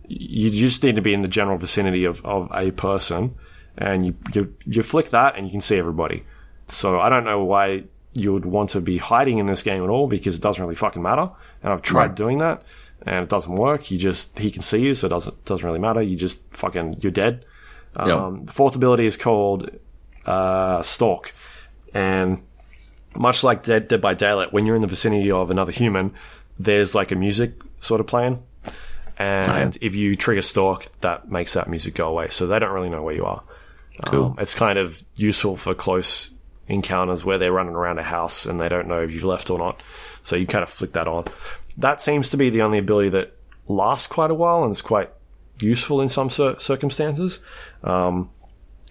Speaker 1: you just need to be in the general vicinity of, of a person and you, you you flick that and you can see everybody. So I don't know why you would want to be hiding in this game at all because it doesn't really fucking matter. And I've tried
Speaker 2: Right.
Speaker 1: doing that and it doesn't work. You just he can see you, so it doesn't doesn't really matter. You just fucking you're dead. Um, The fourth ability is called uh, stalk, and much like Dead, Dead by Daylight, when you're in the vicinity of another human, there's like a music sort of playing, and if you trigger stalk, that makes that music go away. So they don't really know where you are.
Speaker 2: Cool.
Speaker 1: Um, it's kind of useful for close encounters where they're running around a house and they don't know if you've left or not. So you kind of flick that on. That seems to be the only ability that lasts quite a while and is quite useful in some cir- circumstances.
Speaker 2: Um,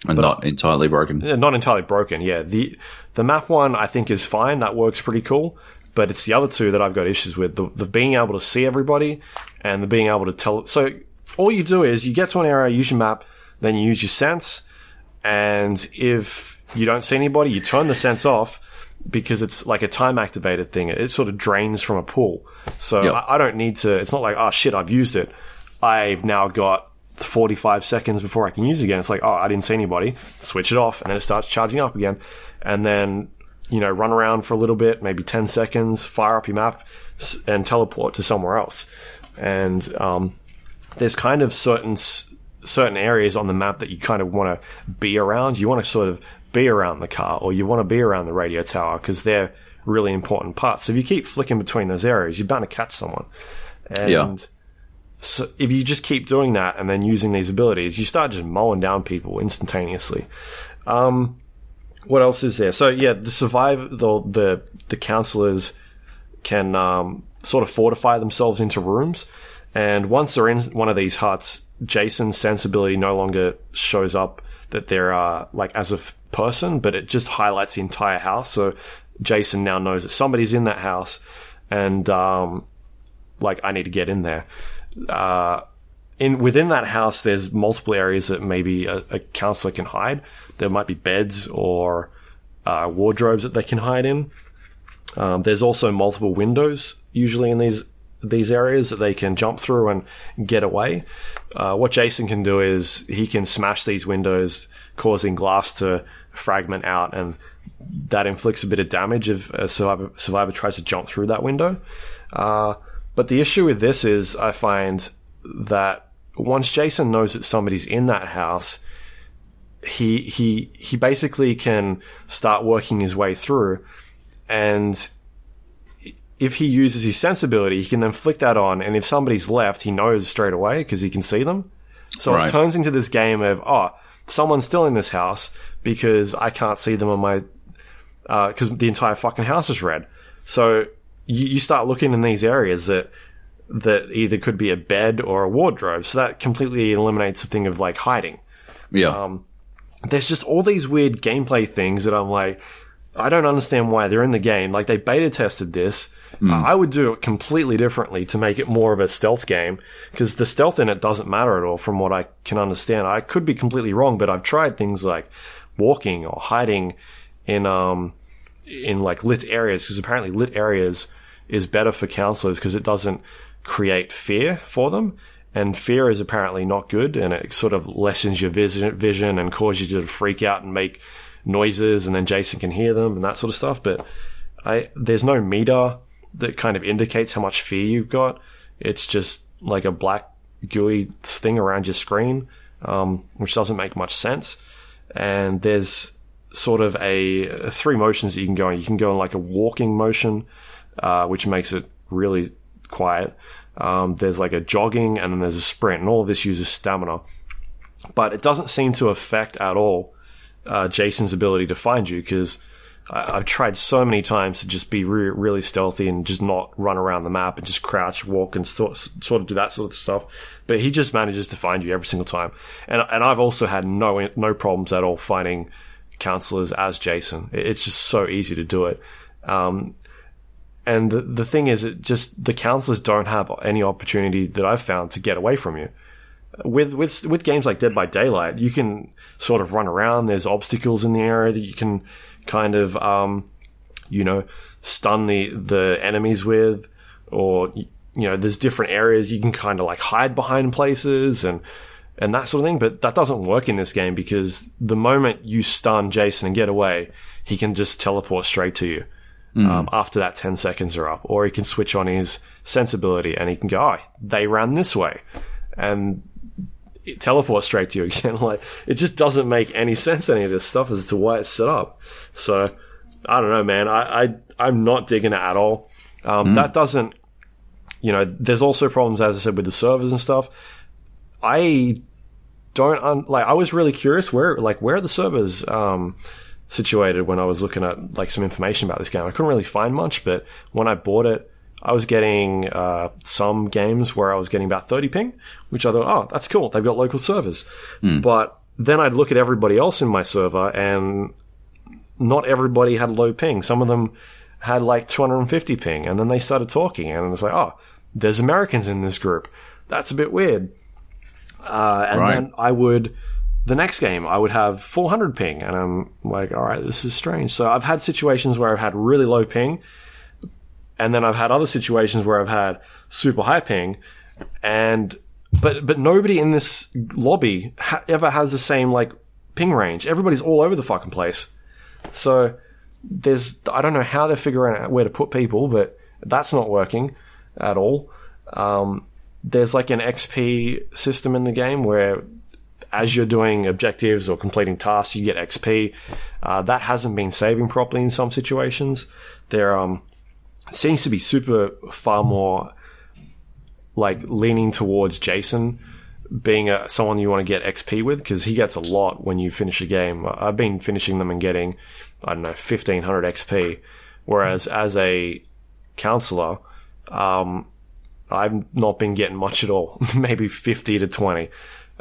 Speaker 2: and not entirely broken.
Speaker 1: Yeah, not entirely broken. Yeah, the the map one I think is fine. That works pretty cool. But it's the other two that I've got issues with: the, the being able to see everybody and the being able to tell. So all you do is you get to an area, use your map, then you use your sense, and if you don't see anybody, you turn the sense off because it's like a time activated thing. It sort of drains from a pool. So
Speaker 2: Yep.
Speaker 1: I, I don't need to. It's not like oh shit, I've used it. I've now got 45 seconds before I can use it again. It's like, oh, I didn't see anybody. Switch it off, and then it starts charging up again. And then, you know, run around for a little bit, maybe 10 seconds, fire up your map, and teleport to somewhere else. And um, there's kind of certain s- certain areas on the map that you kind of want to be around. You want to sort of be around the car, or you want to be around the radio tower because they're really important parts. So if you keep flicking between those areas, you're bound to catch someone. And
Speaker 2: Yeah.
Speaker 1: so if you just keep doing that and then using these abilities, you start just mowing down people instantaneously. Um, what else is there? So yeah, the survive the the the counselors can um, sort of fortify themselves into rooms, and once they're in one of these huts, Jason's sensibility no longer shows up that they're uh, like as a person, but it just highlights the entire house. So Jason now knows that somebody's in that house, and um, like I need to get in there. Uh, in within that house, there's multiple areas that maybe a, a counselor can hide. There might be beds or uh, wardrobes that they can hide in. Um, there's also multiple windows usually in these these areas that they can jump through and get away. Uh, what Jason can do is he can smash these windows, causing glass to fragment out, and that inflicts a bit of damage if a survivor, survivor tries to jump through that window. Uh, but the issue with this is, I find that once Jason knows that somebody's in that house, he he he basically can start working his way through, and if he uses his sensibility, he can then flick that on, and if somebody's left, he knows straight away because he can see them. So
Speaker 2: Right.
Speaker 1: it turns into this game of oh, someone's still in this house because I can't see them on my because the entire fucking house is red. So you, you start looking in these areas that that either could be a bed or a wardrobe. So that completely eliminates the thing of like hiding.
Speaker 2: Yeah.
Speaker 1: Um, There's just all these weird gameplay things that I'm like, I don't understand why they're in the game. Like they beta tested this. Uh, I would do it completely differently to make it more of a stealth game because the stealth in it doesn't matter at all from what I can understand. I could be completely wrong, but I've tried things like walking or hiding in um in like lit areas because apparently lit areas is better for counselors because it doesn't create fear for them. And fear is apparently not good, and it sort of lessens your vision, vision and causes you to freak out and make noises, and then Jason can hear them and that sort of stuff. But I there's no meter that kind of indicates how much fear you've got. It's just like a black gooey thing around your screen, um, which doesn't make much sense. And there's sort of a three motions that you can go in. You can go in like a walking motion, uh, which makes it really quiet. Um, there's like a jogging and then there's a sprint, and all of this uses stamina. But it doesn't seem to affect at all uh, Jason's ability to find you because I've tried so many times to just be re- really stealthy and just not run around the map and just crouch, walk, and sort sort of do that sort of stuff. But he just manages to find you every single time. And and I've also had no no problems at all finding counselors as Jason. It's just so easy to do it. Um, and the, the thing is, it just the counselors don't have any opportunity that I've found to get away from you. With with with games like Dead by Daylight, you can sort of run around. There's obstacles in the area that you can kind of um, you know stun the the enemies with, or you know there's different areas you can kind of like hide behind places and and that sort of thing. But that doesn't work in this game because the moment you stun Jason and get away, he can just teleport straight to you um, after that 10 seconds are up. Or he can switch on his sensibility and he can go, oh, they ran this way. And it teleports straight to you again. like, it just doesn't make any sense, any of this stuff, as to why it's set up. So, I don't know, man. I, I, I'm not digging it at all. Um, That doesn't, you know, there's also problems, as I said, with the servers and stuff. I don't un- like. I was really curious where, like, where are the servers um, situated when I was looking at like some information about this game. I couldn't really find much, but when I bought it, I was getting uh, some games where I was getting about 30 ping, which I thought, oh, that's cool. They've got local servers. But then I'd look at everybody else in my server, and not everybody had low ping. Some of them had like 250 ping, and then they started talking, and it's like, oh, there's Americans in this group. That's a bit weird. Uh, and
Speaker 2: Right.
Speaker 1: then I would, the next game, I would have 400 ping, and I'm like, all right, this is strange. So I've had situations where I've had really low ping, and then I've had other situations where I've had super high ping, and but but nobody in this lobby ha- ever has the same like ping range. Everybody's all over the fucking place. So there's I don't know how they're figuring out where to put people, but that's not working at all. Um, there's like an XP system in the game where as you're doing objectives or completing tasks, you get XP. Uh, that hasn't been saving properly in some situations. There um, seems to be super far more like leaning towards Jason being a, someone you want to get XP with because he gets a lot when you finish a game. I've been finishing them and getting, I don't know, 1500 XP. Whereas as a counselor, um, I've not been getting much at all, maybe 50 to 20.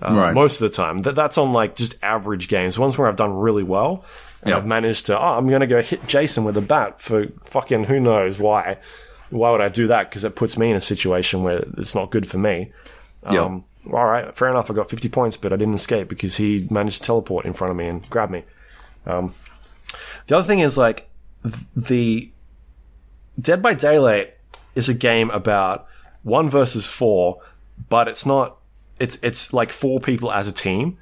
Speaker 1: Uh,
Speaker 2: Right.
Speaker 1: Most of the time. That, that's on like just average games. Ones where I've done really well. And
Speaker 2: Yeah.
Speaker 1: I've managed to, oh, I'm going to go hit Jason with a bat for fucking who knows why. Why would I do that? Because it puts me in a situation where it's not good for me.
Speaker 2: Yeah.
Speaker 1: Um, all right, fair enough. I got 50 points, but I didn't escape because he managed to teleport in front of me and grab me. Um, the other thing is like th- the Dead by Daylight is a game about one versus four, but it's not. It's it's like four people as a team.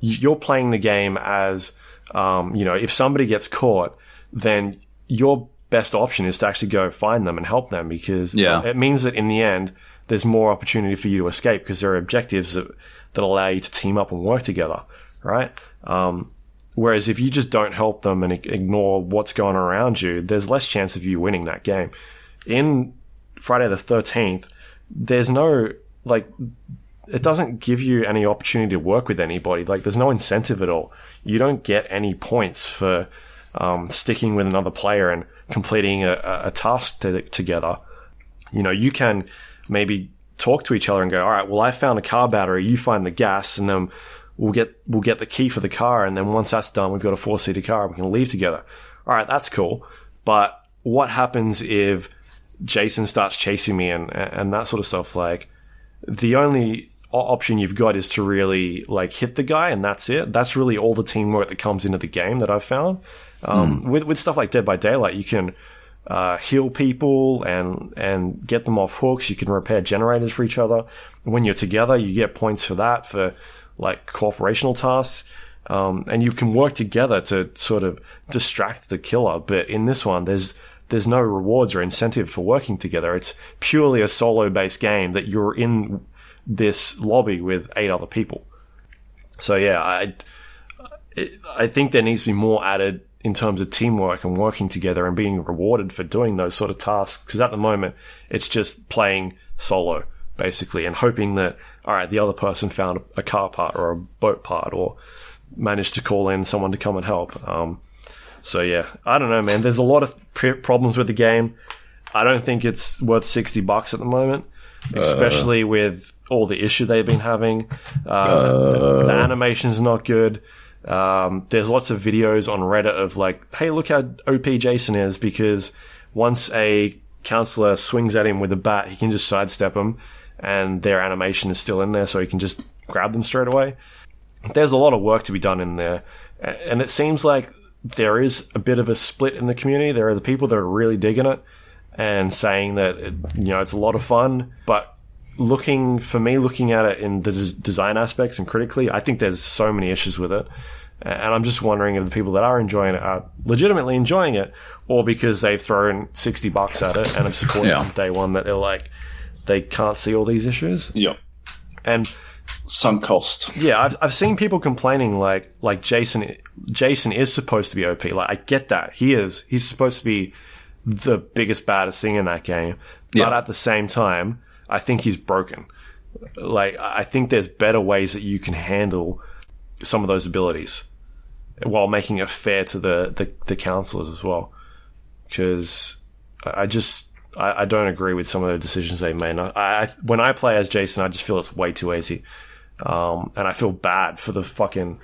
Speaker 1: You're playing the game as um, you know. If somebody gets caught, then your best option is to actually go find them and help them because
Speaker 2: Yeah.
Speaker 1: it means that in the end there's more opportunity for you to escape because there are objectives that, that allow you to team up and work together, right? Um, whereas if you just don't help them and ignore what's going on around you, there's less chance of you winning that game. In Friday the 13th, there's no, like, it doesn't give you any opportunity to work with anybody. Like, there's no incentive at all. You don't get any points for um, sticking with another player and completing a, a, task to, together. You know, you can maybe talk to each other and go, all right, well, I found a car battery, you find the gas, and then we'll get we'll get the key for the car, and then once that's done, we've got a four seater car, we can leave together. All right, that's cool. But what happens if Jason starts chasing me and and that sort of stuff? Like the only option you've got is to really like hit the guy, and that's it. That's really all the teamwork that comes into the game that I've found. Um, With with stuff like Dead by Daylight, you can uh, heal people and and get them off hooks. You can repair generators for each other. When you're together, you get points for that for like cooperational tasks. Um, and you can work together to sort of distract the killer. But in this one, there's there's no rewards or incentive for working together. It's purely a solo based game that you're in this lobby with eight other people. So yeah, I I think there needs to be more added in terms of teamwork and working together and being rewarded for doing those sort of tasks. Because at the moment, it's just playing solo basically and hoping that all right, the other person found a car part or a boat part or managed to call in someone to come and help. Um, so yeah, I don't know, man. There's a lot of pr- problems with the game. I don't think it's worth sixty bucks at the moment, especially with all the issue they've been having. Uh, the, the animation's not good. Um, there's lots of videos on Reddit of like, hey, look how OP Jason is because once a counselor swings at him with a bat, he can just sidestep them, and their animation is still in there, so he can just grab them straight away. There's a lot of work to be done in there, and it seems like there is a bit of a split in the community. There are the people that are really digging it and saying that it, you know it's a lot of fun, but looking for me, looking at it in the des- design aspects and critically, I think there's so many issues with it. And I'm just wondering if the people that are enjoying it are legitimately enjoying it, or because they've thrown sixty bucks at it and have supported
Speaker 2: Yeah.
Speaker 1: it from day one that they're like they can't see all these issues.
Speaker 2: Yep.
Speaker 1: And
Speaker 2: some cost.
Speaker 1: yeah, I've I've seen people complaining like like Jason Jason is supposed to be OP. Like I get that he is. He's supposed to be the biggest baddest thing in that game. But at the same time, I think he's broken. Like I think there's better ways that you can handle some of those abilities while making it fair to the the, the counselors as well. Because I just I, I don't agree with some of the decisions they made. I, I when I play as Jason, I just feel it's way too easy. Um, and I feel bad for the fucking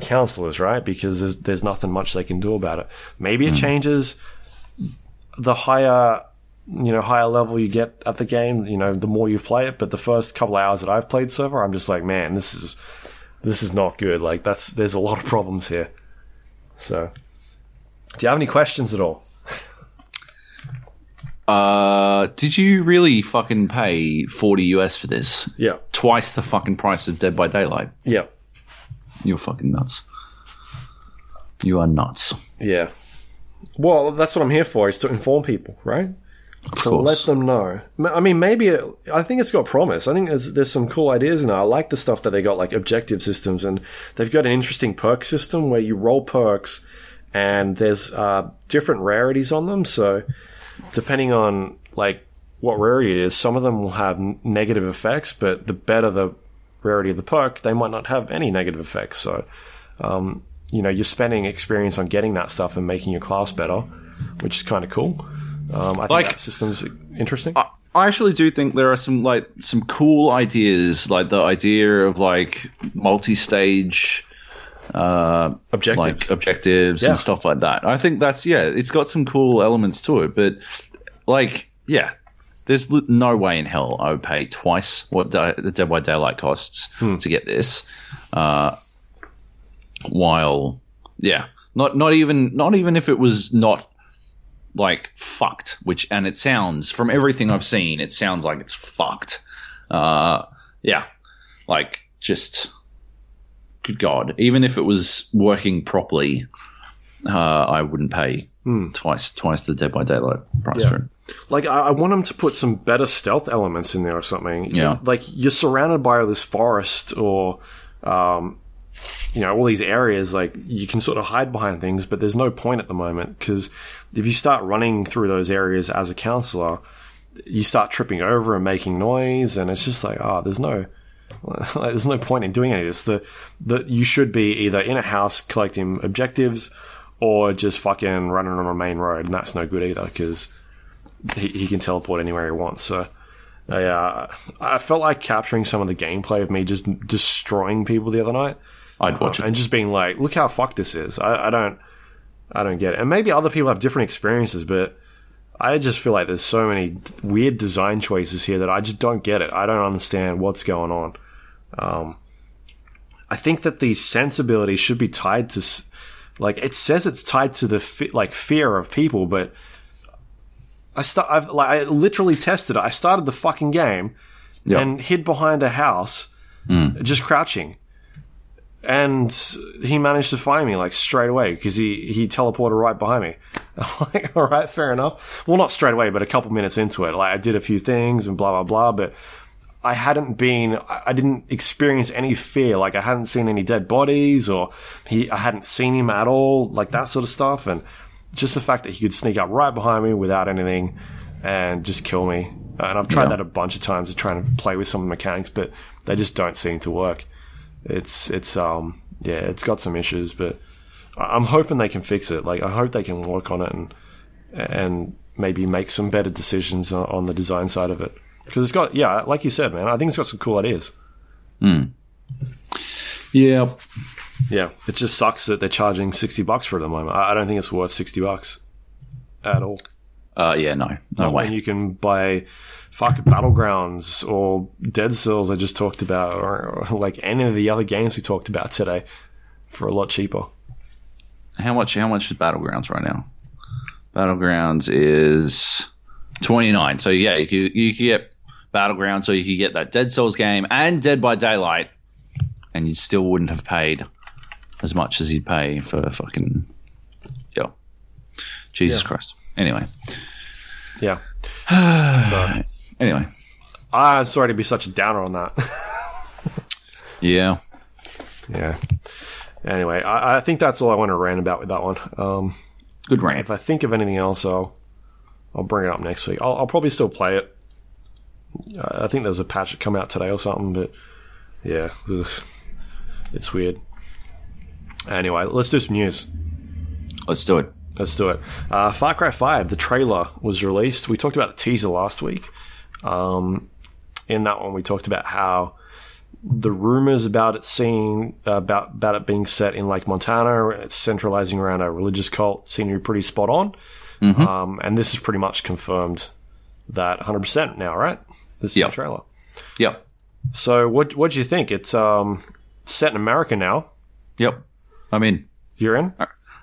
Speaker 1: counselors, right? Because there's, there's nothing much they can do about it. Maybe it changes the higher, you know, higher level you get at the game, you know, the more you play it. But the first couple of hours that I've played far, I'm just like, man, this is, this is not good. Like that's, there's a lot of problems here. So, do you have any questions at all?
Speaker 2: Uh, did you really fucking pay 40 US for this?
Speaker 1: Yeah,
Speaker 2: Twice the fucking price of Dead by Daylight.
Speaker 1: yeah,
Speaker 2: You're fucking nuts. You are nuts.
Speaker 1: yeah. Well, that's what I'm here for, is to inform people, right?
Speaker 2: Of
Speaker 1: to let them know. I mean, maybe it, I think it's got promise. I think there's there's some cool ideas in it. I like the stuff that they got, like objective systems, and they've got an interesting perk system where you roll perks, and there's uh, different rarities on them. So depending on like what rarity it is, some of them will have n- negative effects, but the better the rarity of the perk, they might not have any negative effects. So um, you know, you're spending experience on getting that stuff and making your class better, which is kind of cool. Um, I think
Speaker 2: Like-
Speaker 1: that system's interesting.
Speaker 2: I I actually do think there are some like some cool ideas, like the idea of like multi-stage uh,
Speaker 1: Objectives.
Speaker 2: like objectives
Speaker 1: Yeah.
Speaker 2: and stuff like that. I think that's yeah, it's got some cool elements to it, but like yeah, there's no way in hell I would pay twice what the Dead by Daylight costs to get this. Uh, while yeah, not not even not even if it was not like fucked, which and it sounds from everything I've seen, it sounds like it's fucked. Uh, yeah, like just good god, even if it was working properly, uh, I wouldn't pay twice twice the Dead by Daylight price for it.
Speaker 1: Like, I, I want them to put some better stealth elements in there or something.
Speaker 2: Yeah.
Speaker 1: Like, you're surrounded by this forest or, um, you know, all these areas. Like, you can sort of hide behind things, but there's no point at the moment because if you start running through those areas as a counselor, you start tripping over and making noise, and it's just like, oh, there's no. Like, there's no point in doing any of this. The, the you should be either in a house collecting objectives, or just fucking running on a main road, and that's no good either because he, he can teleport anywhere he wants. So, I, uh, I felt like capturing some of the gameplay of me just destroying people the other night,
Speaker 2: I'd watch it.
Speaker 1: and just being like, "Look how fucked this is." I, I don't, I don't get it. And maybe other people have different experiences, but I just feel like there's so many weird design choices here that I just don't get it. I don't understand what's going on. Um, I think that the sensibility should be tied to, like, it says it's tied to the fe- like fear of people, but I start. I've like I literally tested it. I started the fucking game
Speaker 2: Yeah.
Speaker 1: and hid behind a house, just crouching. And he managed to find me like straight away because he, he teleported right behind me. I'm like, all right, fair enough. Well, not straight away, but a couple minutes into it. Like I did a few things and blah, blah, blah. But I hadn't been, I didn't experience any fear. Like I hadn't seen any dead bodies or he, I hadn't seen him at all, like that sort of stuff. And just the fact that he could sneak up right behind me without anything and just kill me. And I've tried
Speaker 2: Yeah.
Speaker 1: that a bunch of times to try and play with some of the mechanics, but they just don't seem to work. It's, it's, um, yeah, it's got some issues, but I- I'm hoping they can fix it. Like, I hope they can work on it and, and maybe make some better decisions on, on the design side of it. Because it's got, yeah, like you said, man, I think it's got some cool ideas.
Speaker 2: Yeah,
Speaker 1: Yeah, it just sucks that they're charging sixty bucks for it at the moment. I, I don't think it's worth sixty bucks at all.
Speaker 2: uh, yeah, no, no
Speaker 1: When
Speaker 2: way.
Speaker 1: you can buy fucking battlegrounds or Dead Cells I just talked about, or, or like any of the other games we talked about today, for a lot cheaper.
Speaker 2: How much? How much is Battlegrounds right now? Battlegrounds is twenty nine. So yeah, you could, you could get Battlegrounds, so you could get that Dead Cells game and Dead by Daylight, and you still wouldn't have paid as much as you'd pay for fucking yeah. Jesus
Speaker 1: Yeah.
Speaker 2: Christ. Anyway,
Speaker 1: Yeah. so,
Speaker 2: anyway,
Speaker 1: ah, sorry to be such a downer on that.
Speaker 2: yeah.
Speaker 1: yeah. Anyway, I, I think that's all I want to rant about with that one. Um,
Speaker 2: Good rant.
Speaker 1: if I think of anything else, I'll I'll bring it up next week. I'll, I'll probably still play it. I I think there's a patch that come out today or something, but yeah, it's weird. Anyway, let's do some news.
Speaker 2: Let's do it.
Speaker 1: Let's do it. Uh, Far Cry 5, the trailer was released. We talked about the teaser last week. Um, in that one, we talked about how the rumors about it seeing about about it being set in Lake Montana, it's centralizing around a religious cult, seem to be pretty spot on. Um, and this is pretty much confirmed that 100% now, right? This is
Speaker 2: Yep.
Speaker 1: the trailer.
Speaker 2: Yep.
Speaker 1: So, what what do you think? It's um, set in America now.
Speaker 2: Yep. I'm in.
Speaker 1: You're in.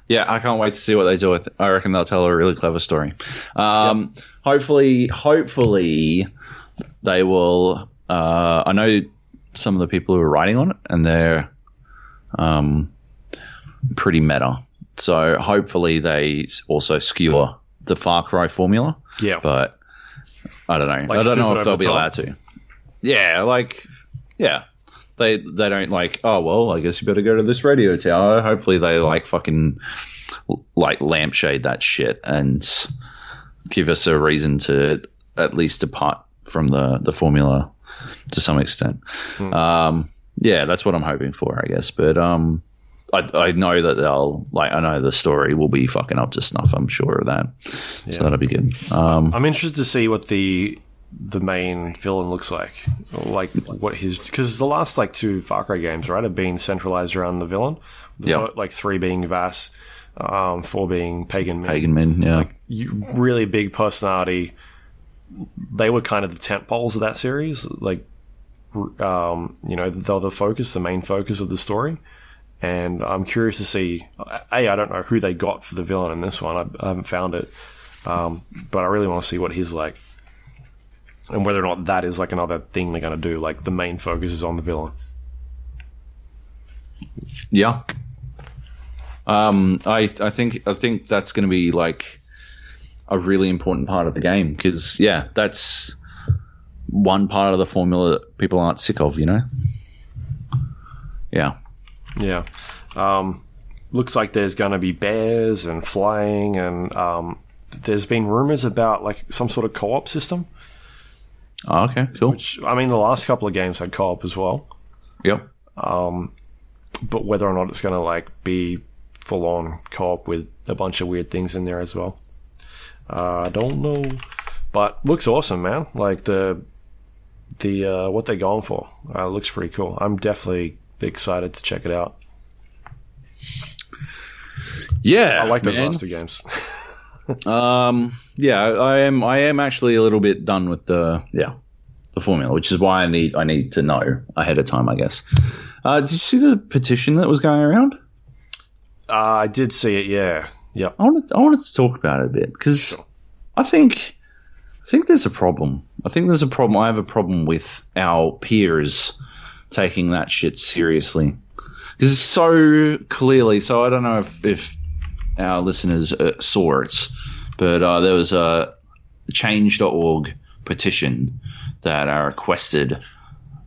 Speaker 2: Yeah, I can't wait to see what they do with it. I reckon they'll tell a really clever story. Um, yep. Hopefully, hopefully they will. Uh, I know some of the people who are writing on it, and they're um, pretty meta. So hopefully they also skewer the Far Cry formula.
Speaker 1: Yeah,
Speaker 2: but I don't know. Like I don't know if they'll be top. allowed to. Yeah, like yeah, they they don't like. Oh well, I guess you better go to this radio tower. Hopefully they like fucking like lampshade that shit and give us a reason to at least depart from the the formula to some extent. Hmm. Um, yeah, that's what I'm hoping for, I guess. But um, I, I know that they'll like I know the story will be fucking up to snuff. I'm sure of that. Yeah. So that'll be good. Um,
Speaker 1: I'm interested to see what the the main villain looks like, like what his because the last like two Far Cry games right have been centralized around the villain. The
Speaker 2: yep.
Speaker 1: like three being Vaas, um, four being Pagan
Speaker 2: Min. Pagan Min, yeah,
Speaker 1: like, you, really big personality. They were kind of the tent poles of that series, like um, you know, they're the focus, the main focus of the story and I'm curious to see. A, I don't know who they got for the villain in this one. I, I haven't found it, um, but I really want to see what he's like, and whether or not that is like another thing they're going to do. Like the main focus is on the villain.
Speaker 2: Yeah. Um, I I think I think that's going to be like a really important part of the game because yeah, that's one part of the formula that people aren't sick of. You know. Yeah.
Speaker 1: Yeah. Um, looks like there's going to be bears and flying, and um, there's been rumors about like some sort of co-op system.
Speaker 2: Oh, okay, cool.
Speaker 1: Which I mean, the last couple of games had co-op as well.
Speaker 2: Yep.
Speaker 1: Um, but whether or not it's going to like be full on co-op with a bunch of weird things in there as well, uh, I don't know. But looks awesome, man. Like the the uh, what they're going for uh, looks pretty cool. I'm definitely excited to check it out.
Speaker 2: Yeah,
Speaker 1: I like those man. last two games.
Speaker 2: um, yeah, I am. I am actually a little bit done with the yeah the formula, which is why I need I need to know ahead of time. I guess. Uh, did you see the petition that was going around?
Speaker 1: Uh, I did see it. Yeah. Yep.
Speaker 2: I wanted I wanted to talk about it a bit because sure. I think I think there's a problem. I think there's a problem. I have a problem with our peers taking that shit seriously. Because it's so clearly. So I don't know if, if our listeners uh, saw it, but uh, there was a change.org petition that I requested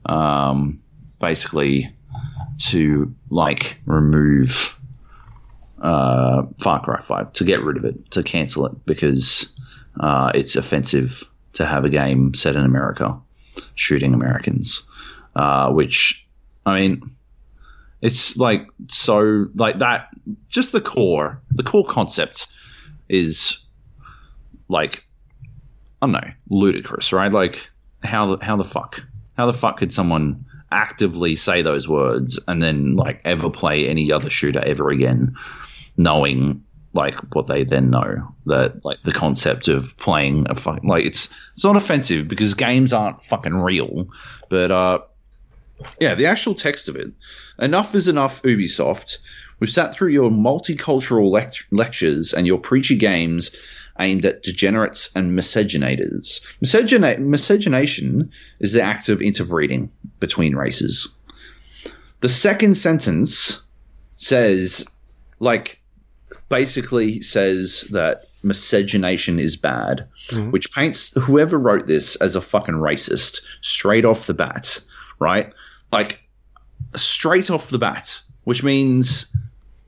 Speaker 2: um, basically to like remove uh, Far Cry 5, to get rid of it, to cancel it, because uh, it's offensive to have a game set in America shooting Americans uh, which I mean, it's like so like that. Just the core, the core concept is like I don't know, ludicrous, right? Like how the how the fuck how the fuck could someone actively say those words and then like ever play any other shooter ever again, knowing like what they then know that like the concept of playing a fucking like it's it's not offensive because games aren't fucking real, but uh yeah, the actual text of it. Enough is enough, Ubisoft. We've sat through your multicultural lect- lectures and your preachy games aimed at degenerates and miscegenators. Miscegena- miscegenation is the act of interbreeding between races. The second sentence says, like, basically says that miscegenation is bad, mm-hmm. which paints whoever wrote this as a fucking racist straight off the bat, right? like straight off the bat, which means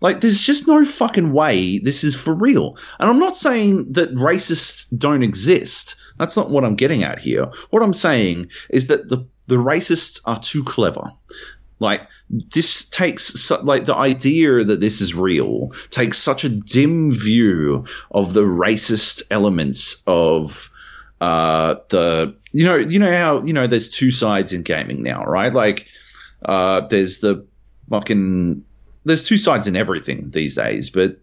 Speaker 2: like there's just no fucking way this is for real. And I'm not saying that racists don't exist. That's not what I'm getting at here. What I'm saying is that the the racists are too clever. Like this takes like the idea that this is real takes such a dim view of the racist elements of uh, the you know you know how you know there's two sides in gaming now, right? Like uh, there's the fucking there's two sides in everything these days, but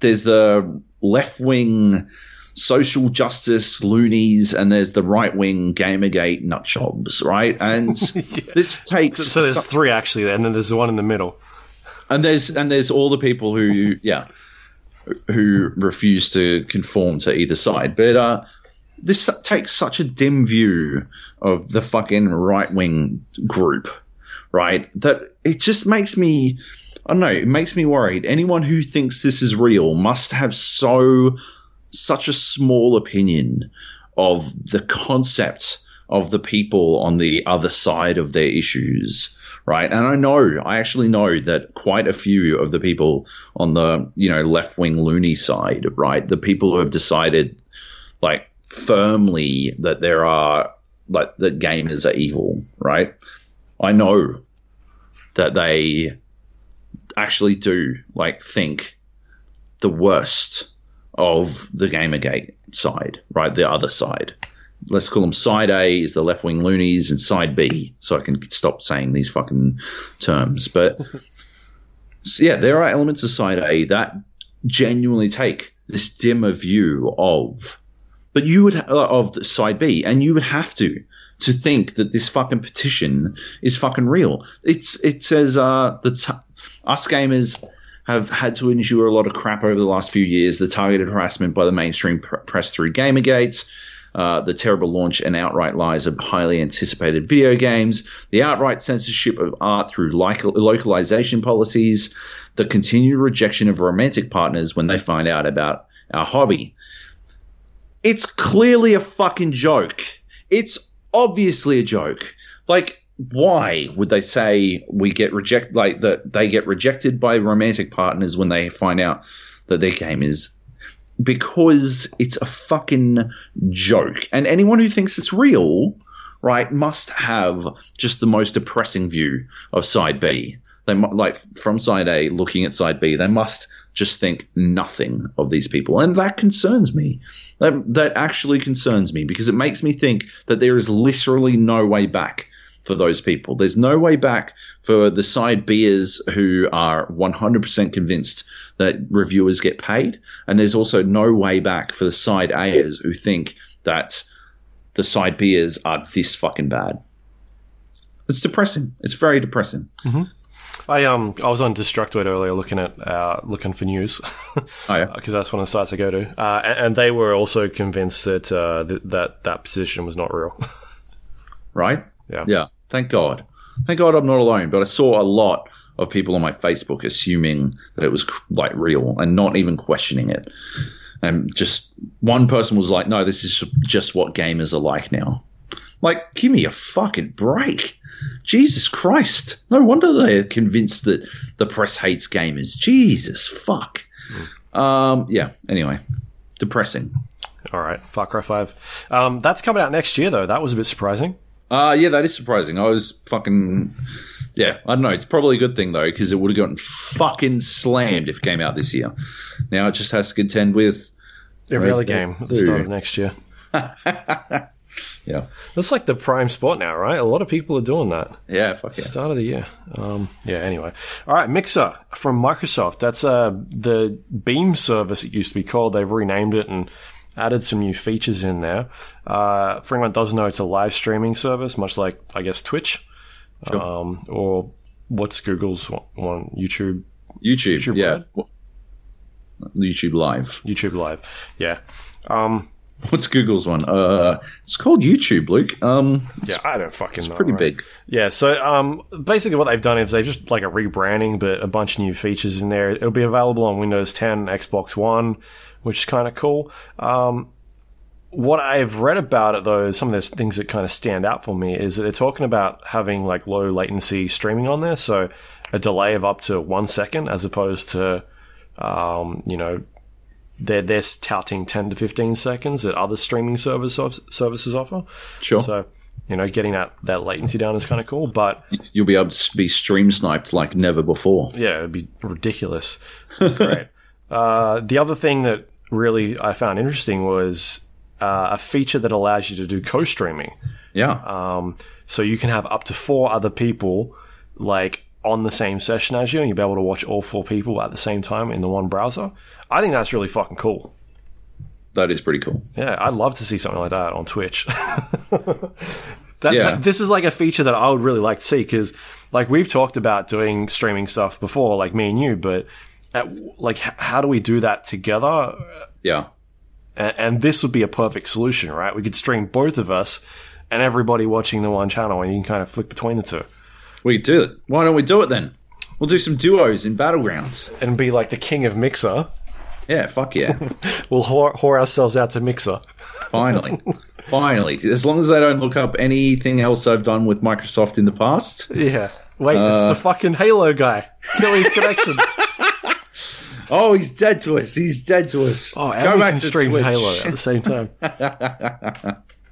Speaker 2: there's the left wing social justice loonies and there's the right wing gamergate nutjobs, right? And yeah. this takes
Speaker 1: so, so there's three actually, and then there's the one in the middle.
Speaker 2: and there's and there's all the people who yeah who refuse to conform to either side. But uh, this takes such a dim view of the fucking right wing group, right? That it just makes me. I don't know. It makes me worried. Anyone who thinks this is real must have so such a small opinion of the concept of the people on the other side of their issues right? And I know, I actually know that quite a few of the people on the, you know, left wing loony side, right? The people who have decided, like, firmly that there are, like, that gamers are evil, right? I know that they actually do, like, think the worst of the Gamergate side, right? The other side let's call them side A is the left wing loonies and side B, so I can stop saying these fucking terms. But so yeah, there are elements of side A that genuinely take this dimmer view of, but you would uh, of side B, and you would have to to think that this fucking petition is fucking real. It's it says uh the t- us gamers have had to endure a lot of crap over the last few years. The targeted harassment by the mainstream pr- press through Gamergate uh, the terrible launch and outright lies of highly anticipated video games, the outright censorship of art through localization policies, the continued rejection of romantic partners when they find out about our hobby. It's clearly a fucking joke. It's obviously a joke. Like, why would they say we get reject like that they get rejected by romantic partners when they find out that their game is because it's a fucking joke. And anyone who thinks it's real, right, must have just the most depressing view of side B. They like from side A looking at side B, they must just think nothing of these people, and that concerns me. That that actually concerns me because it makes me think that there is literally no way back for those people. There's no way back for the side Bers who are 100% convinced that reviewers get paid. And there's also no way back for the side A's who think that the side Bers are this fucking bad. It's depressing. It's very depressing.
Speaker 1: Mm-hmm. I um I was on Destructoid earlier looking at uh, looking for news because oh, yeah. that's one of the sites I go to, uh, and, and, they were also convinced that uh, th- that that position was not real.
Speaker 2: right?
Speaker 1: Yeah.
Speaker 2: Yeah. Thank God. Thank God I'm not alone. But I saw a lot of people on my Facebook assuming that it was like real and not even questioning it. And just one person was like, "No, this is just what gamers are like now." Like, give me a fucking break. Jesus Christ. No wonder they're convinced that the press hates gamers. Jesus fuck. Mm. Um, yeah, anyway. Depressing.
Speaker 1: All right, Far Cry 5. Um, that's coming out next year, though. That was a bit surprising.
Speaker 2: Uh, yeah, that is surprising. I was fucking. Yeah, I don't know. It's probably a good thing, though, because it would have gotten fucking slammed if it came out this year. Now it just has to contend with.
Speaker 1: Every other game at the start of next year.
Speaker 2: yeah.
Speaker 1: That's like the prime spot now, right? A lot of people are doing that.
Speaker 2: Yeah, fuck yeah.
Speaker 1: Start of the year. Um, yeah, anyway. All right, Mixer from Microsoft. That's uh, the Beam service it used to be called. They've renamed it and added some new features in there. Uh, for anyone that doesn't know, it's a live streaming service, much like, I guess, Twitch. Sure. Um, or what's Google's one? YouTube?
Speaker 2: YouTube, YouTube yeah. Right? YouTube Live.
Speaker 1: YouTube Live, yeah. Um,
Speaker 2: What's Google's one? Uh, it's called YouTube, Luke. Um,
Speaker 1: yeah, I don't fucking
Speaker 2: it's
Speaker 1: know.
Speaker 2: pretty
Speaker 1: right?
Speaker 2: big.
Speaker 1: Yeah, so um, basically what they've done is they've just like a rebranding, but a bunch of new features in there. It'll be available on Windows 10, Xbox One, which is kind of cool. Um, what I've read about it though, some of the things that kind of stand out for me is that they're talking about having like low latency streaming on there, so a delay of up to one second as opposed to, um, you know, they're they're touting ten to fifteen seconds that other streaming service services offer.
Speaker 2: Sure.
Speaker 1: So you know, getting that, that latency down is kind of cool. But
Speaker 2: you'll be able to be stream sniped like never before.
Speaker 1: Yeah, it'd be ridiculous. Great. Uh, the other thing that really I found interesting was uh, a feature that allows you to do co-streaming.
Speaker 2: Yeah.
Speaker 1: Um, so you can have up to four other people like on the same session as you, and you'll be able to watch all four people at the same time in the one browser. I think that's really fucking cool.
Speaker 2: That is pretty cool.
Speaker 1: Yeah, I'd love to see something like that on Twitch. That,
Speaker 2: Yeah.
Speaker 1: that- this is like a feature that I would really like to see because, like, we've talked about doing streaming stuff before, like me and you, but at, like, how do we do that together?
Speaker 2: Yeah.
Speaker 1: And, and this would be a perfect solution, right? We could stream both of us and everybody watching the one channel, and you can kind of flick between the two
Speaker 2: We could do it. Why don't we do it then? We'll do some duos in Battlegrounds.
Speaker 1: and be like the king of Mixer.
Speaker 2: Yeah, fuck yeah.
Speaker 1: We'll whore, whore ourselves out to Mixer.
Speaker 2: Finally. Finally. As long as they don't look up anything else I've done with Microsoft in the past.
Speaker 1: Yeah. Wait, it's
Speaker 2: Uh.
Speaker 1: the fucking Halo guy. Killy's connection.
Speaker 2: Oh, he's dead to us. He's dead to us.
Speaker 1: Oh, and we can stream
Speaker 2: Switch.
Speaker 1: Halo at the same time.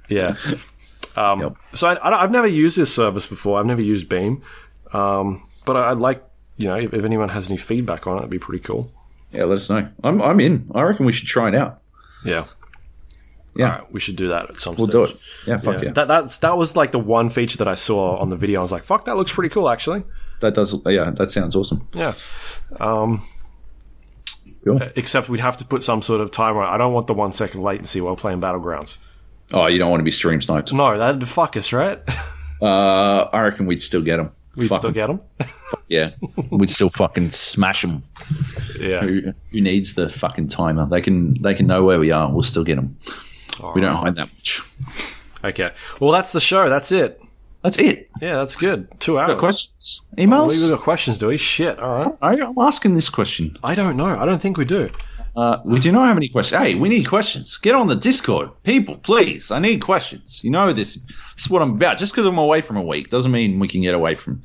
Speaker 1: yeah. Um,
Speaker 2: Yep.
Speaker 1: So I, I, have never used this service before. I've never used Beam, um, but I, I'd like you know if, if anyone has any feedback on it, it'd be pretty cool.
Speaker 2: Yeah, let us know. I'm, I'm in. I reckon we should try it out.
Speaker 1: Yeah.
Speaker 2: Yeah.
Speaker 1: Right, we should do that at some
Speaker 2: We'll
Speaker 1: stage.
Speaker 2: do it. Yeah, fuck yeah.
Speaker 1: That that's that was like the one feature that I saw on the video. I was like, "Fuck, that looks pretty cool, actually."
Speaker 2: That does. Yeah, that sounds awesome.
Speaker 1: Yeah. Um,
Speaker 2: Cool.
Speaker 1: except we'd have to put some sort of timer. on. I don't want the one second latency while playing Battlegrounds.
Speaker 2: Oh, you don't want to be stream sniped.
Speaker 1: No, that'd fuck us, right?
Speaker 2: Uh, I reckon we'd still get them.
Speaker 1: We'd still get them.
Speaker 2: Yeah, we'd still fucking smash them.
Speaker 1: yeah.
Speaker 2: Who, who needs the fucking timer? They can they can know where we are. We'll still get them. We don't hide that much.
Speaker 1: Okay. Well, that's the show. That's it.
Speaker 2: That's it.
Speaker 1: Yeah, that's good. Two hours.
Speaker 2: Got questions?
Speaker 1: We
Speaker 2: Emails?
Speaker 1: got questions, do we? Shit. All right.
Speaker 2: I- I'm asking this question.
Speaker 1: I don't know. I don't think we do.
Speaker 2: Uh, we do not have any questions. Hey, we need questions. Get on the Discord, people, please. I need questions. You know this. This is what I'm about. Just because I'm away from a week doesn't mean we can get away from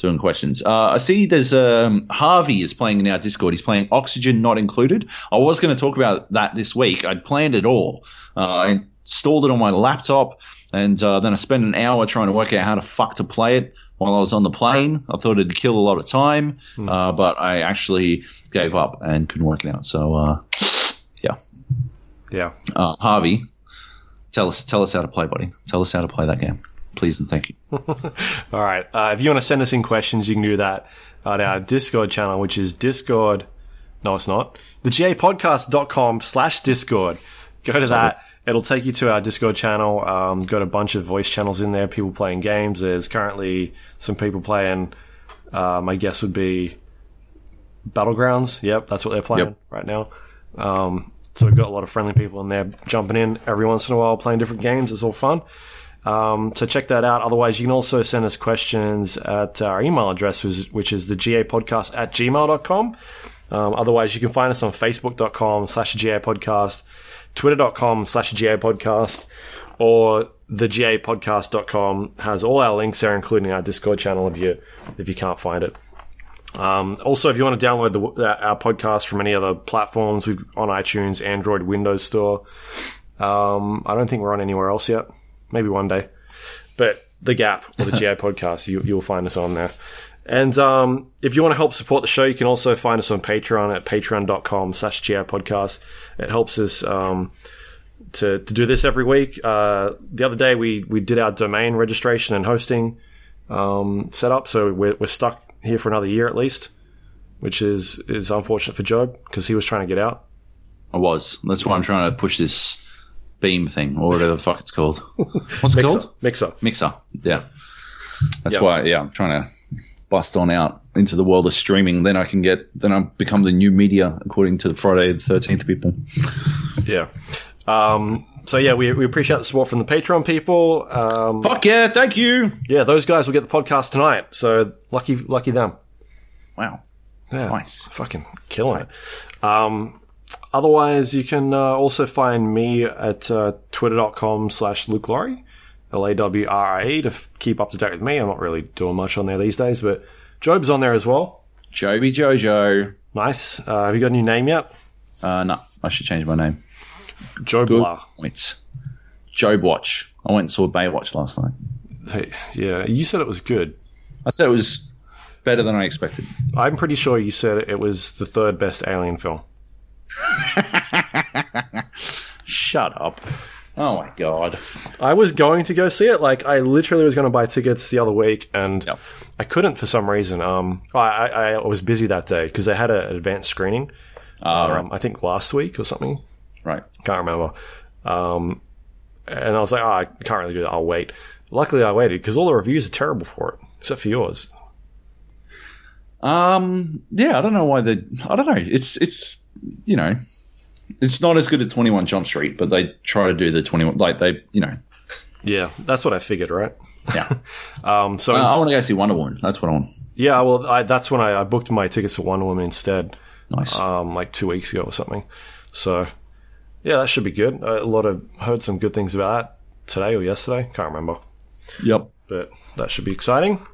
Speaker 2: doing questions. Uh, I see there's um, Harvey is playing in our Discord. He's playing Oxygen Not Included. I was going to talk about that this week. I'd planned it all. Uh, I installed it on my laptop, and uh, then I spent an hour trying to work out how to fuck to play it while I was on the plane. I thought it'd kill a lot of time, uh, but I actually gave up and couldn't work it out. So, uh, yeah.
Speaker 1: Yeah.
Speaker 2: Uh, Harvey, tell us tell us how to play, buddy. Tell us how to play that game, please and thank you.
Speaker 1: All right. Uh, if you want to send us in questions, you can do that at our Discord channel, which is Discord. No, it's not. The GApodcast.com slash Discord. Go to that. It'll take you to our Discord channel. Um, got a bunch of voice channels in there, people playing games. There's currently some people playing, uh, my guess would be Battlegrounds. Yep, that's what they're playing
Speaker 2: Yep.
Speaker 1: right now. Um, so we've got a lot of friendly people in there jumping in every once in a while playing different games. It's all fun. Um, so check that out. Otherwise, you can also send us questions at our email address, which is, the gapodcast at gmail.com. Um, otherwise, you can find us on facebook.com slash gapodcast, twitter.com slash gapodcast, or the gapodcast.com has all our links there, including our Discord channel if you, if you can't find it. Um, also, if you want to download the, our podcast from any other platforms, we've on iTunes, Android, Windows Store. Um, I don't think we're on anywhere else yet. Maybe one day. But the Gap or the GA podcast, you, you'll find us on there. And um, if you want to help support the show, you can also find us on Patreon at patreon.com slash podcast. It helps us um, to, to do this every week. Uh, the other day, we, we did our domain registration and hosting um, setup, so we're, we're stuck here for another year at least, which is, is unfortunate for Joab because he was trying to get out.
Speaker 2: I was. That's why I'm trying to push this beam thing or whatever the fuck it's called. What's it
Speaker 1: Mixer.
Speaker 2: called?
Speaker 1: Mixer.
Speaker 2: Mixer. Yeah. That's
Speaker 1: Yep.
Speaker 2: why. Yeah, I'm trying to bust on out into the world of streaming. Then I can get. Then I become the new media according to the Friday the Thirteenth people.
Speaker 1: Yeah. Um, so yeah, we, we appreciate the support from the Patreon people. Um,
Speaker 2: Fuck yeah! Thank you.
Speaker 1: yeah, those guys will get the podcast tonight. So lucky, lucky them.
Speaker 2: Wow.
Speaker 1: Yeah,
Speaker 2: Nice.
Speaker 1: fucking killing it. Um, otherwise, you can uh, also find me at uh, twitter.com slash Luke Lawrie, L A W R I E, to f- keep up to date with me. I'm not really doing much on there these days, but Joab's on there as well.
Speaker 2: Joaby Jojo.
Speaker 1: Nice. Uh, have you got a new name yet?
Speaker 2: Uh, no, I should change my name.
Speaker 1: Joab
Speaker 2: Good points. Joab Watch. I went and saw Baywatch last night.
Speaker 1: Hey, yeah, you said it was good.
Speaker 2: I said it was better than I expected.
Speaker 1: I'm pretty sure you said it was the third best Alien film.
Speaker 2: Shut up. Oh my god.
Speaker 1: I was going to go see it. Like, I literally was going to buy tickets the other week, and
Speaker 2: Yep.
Speaker 1: I couldn't for some reason. Um, I, I, I was busy that day because they had an advanced screening.
Speaker 2: Uh,
Speaker 1: Um, I think last week or something.
Speaker 2: right.
Speaker 1: Can't remember. Um, and I was like, oh, I can't really do that. I'll wait. Luckily, I waited because all the reviews are terrible for it, except for yours.
Speaker 2: Um, yeah, I don't know why they. I don't know. It's it's you know, it's not as good as Twenty One Jump Street, but they try to do the Twenty One like they you know.
Speaker 1: Yeah, that's what I figured, right?
Speaker 2: Yeah,
Speaker 1: Um, so
Speaker 2: uh, I want to go see Wonder Woman. That's what I want.
Speaker 1: yeah, well, I, that's when I, I booked my tickets for Wonder Woman instead,
Speaker 2: Nice.
Speaker 1: um, like two weeks ago or something. So yeah, that should be good. A lot of heard some good things about that today or yesterday. Can't remember.
Speaker 2: yep.
Speaker 1: but that should be exciting.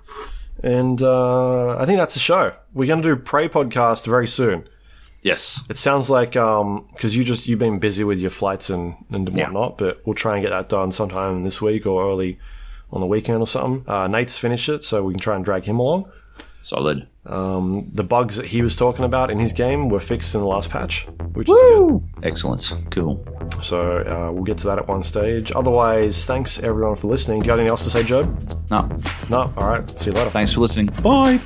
Speaker 1: And uh, I think that's the show. We're going to do Prey podcast very soon.
Speaker 2: Yes.
Speaker 1: It sounds like because you just you've been busy with your flights and and whatnot, but we'll try and get that done sometime this week or early on the weekend or something. Uh, Nate's finished it, so we can try and drag him along.
Speaker 2: Solid.
Speaker 1: The bugs that he was talking about in his game were fixed in the last patch, which is good.
Speaker 2: Excellent. Cool.
Speaker 1: So uh, we'll get to that at one stage. Otherwise, thanks everyone for listening. Got anything else to say, Joe?
Speaker 2: No.
Speaker 1: No. All right. See you later.
Speaker 2: Thanks for listening. Bye.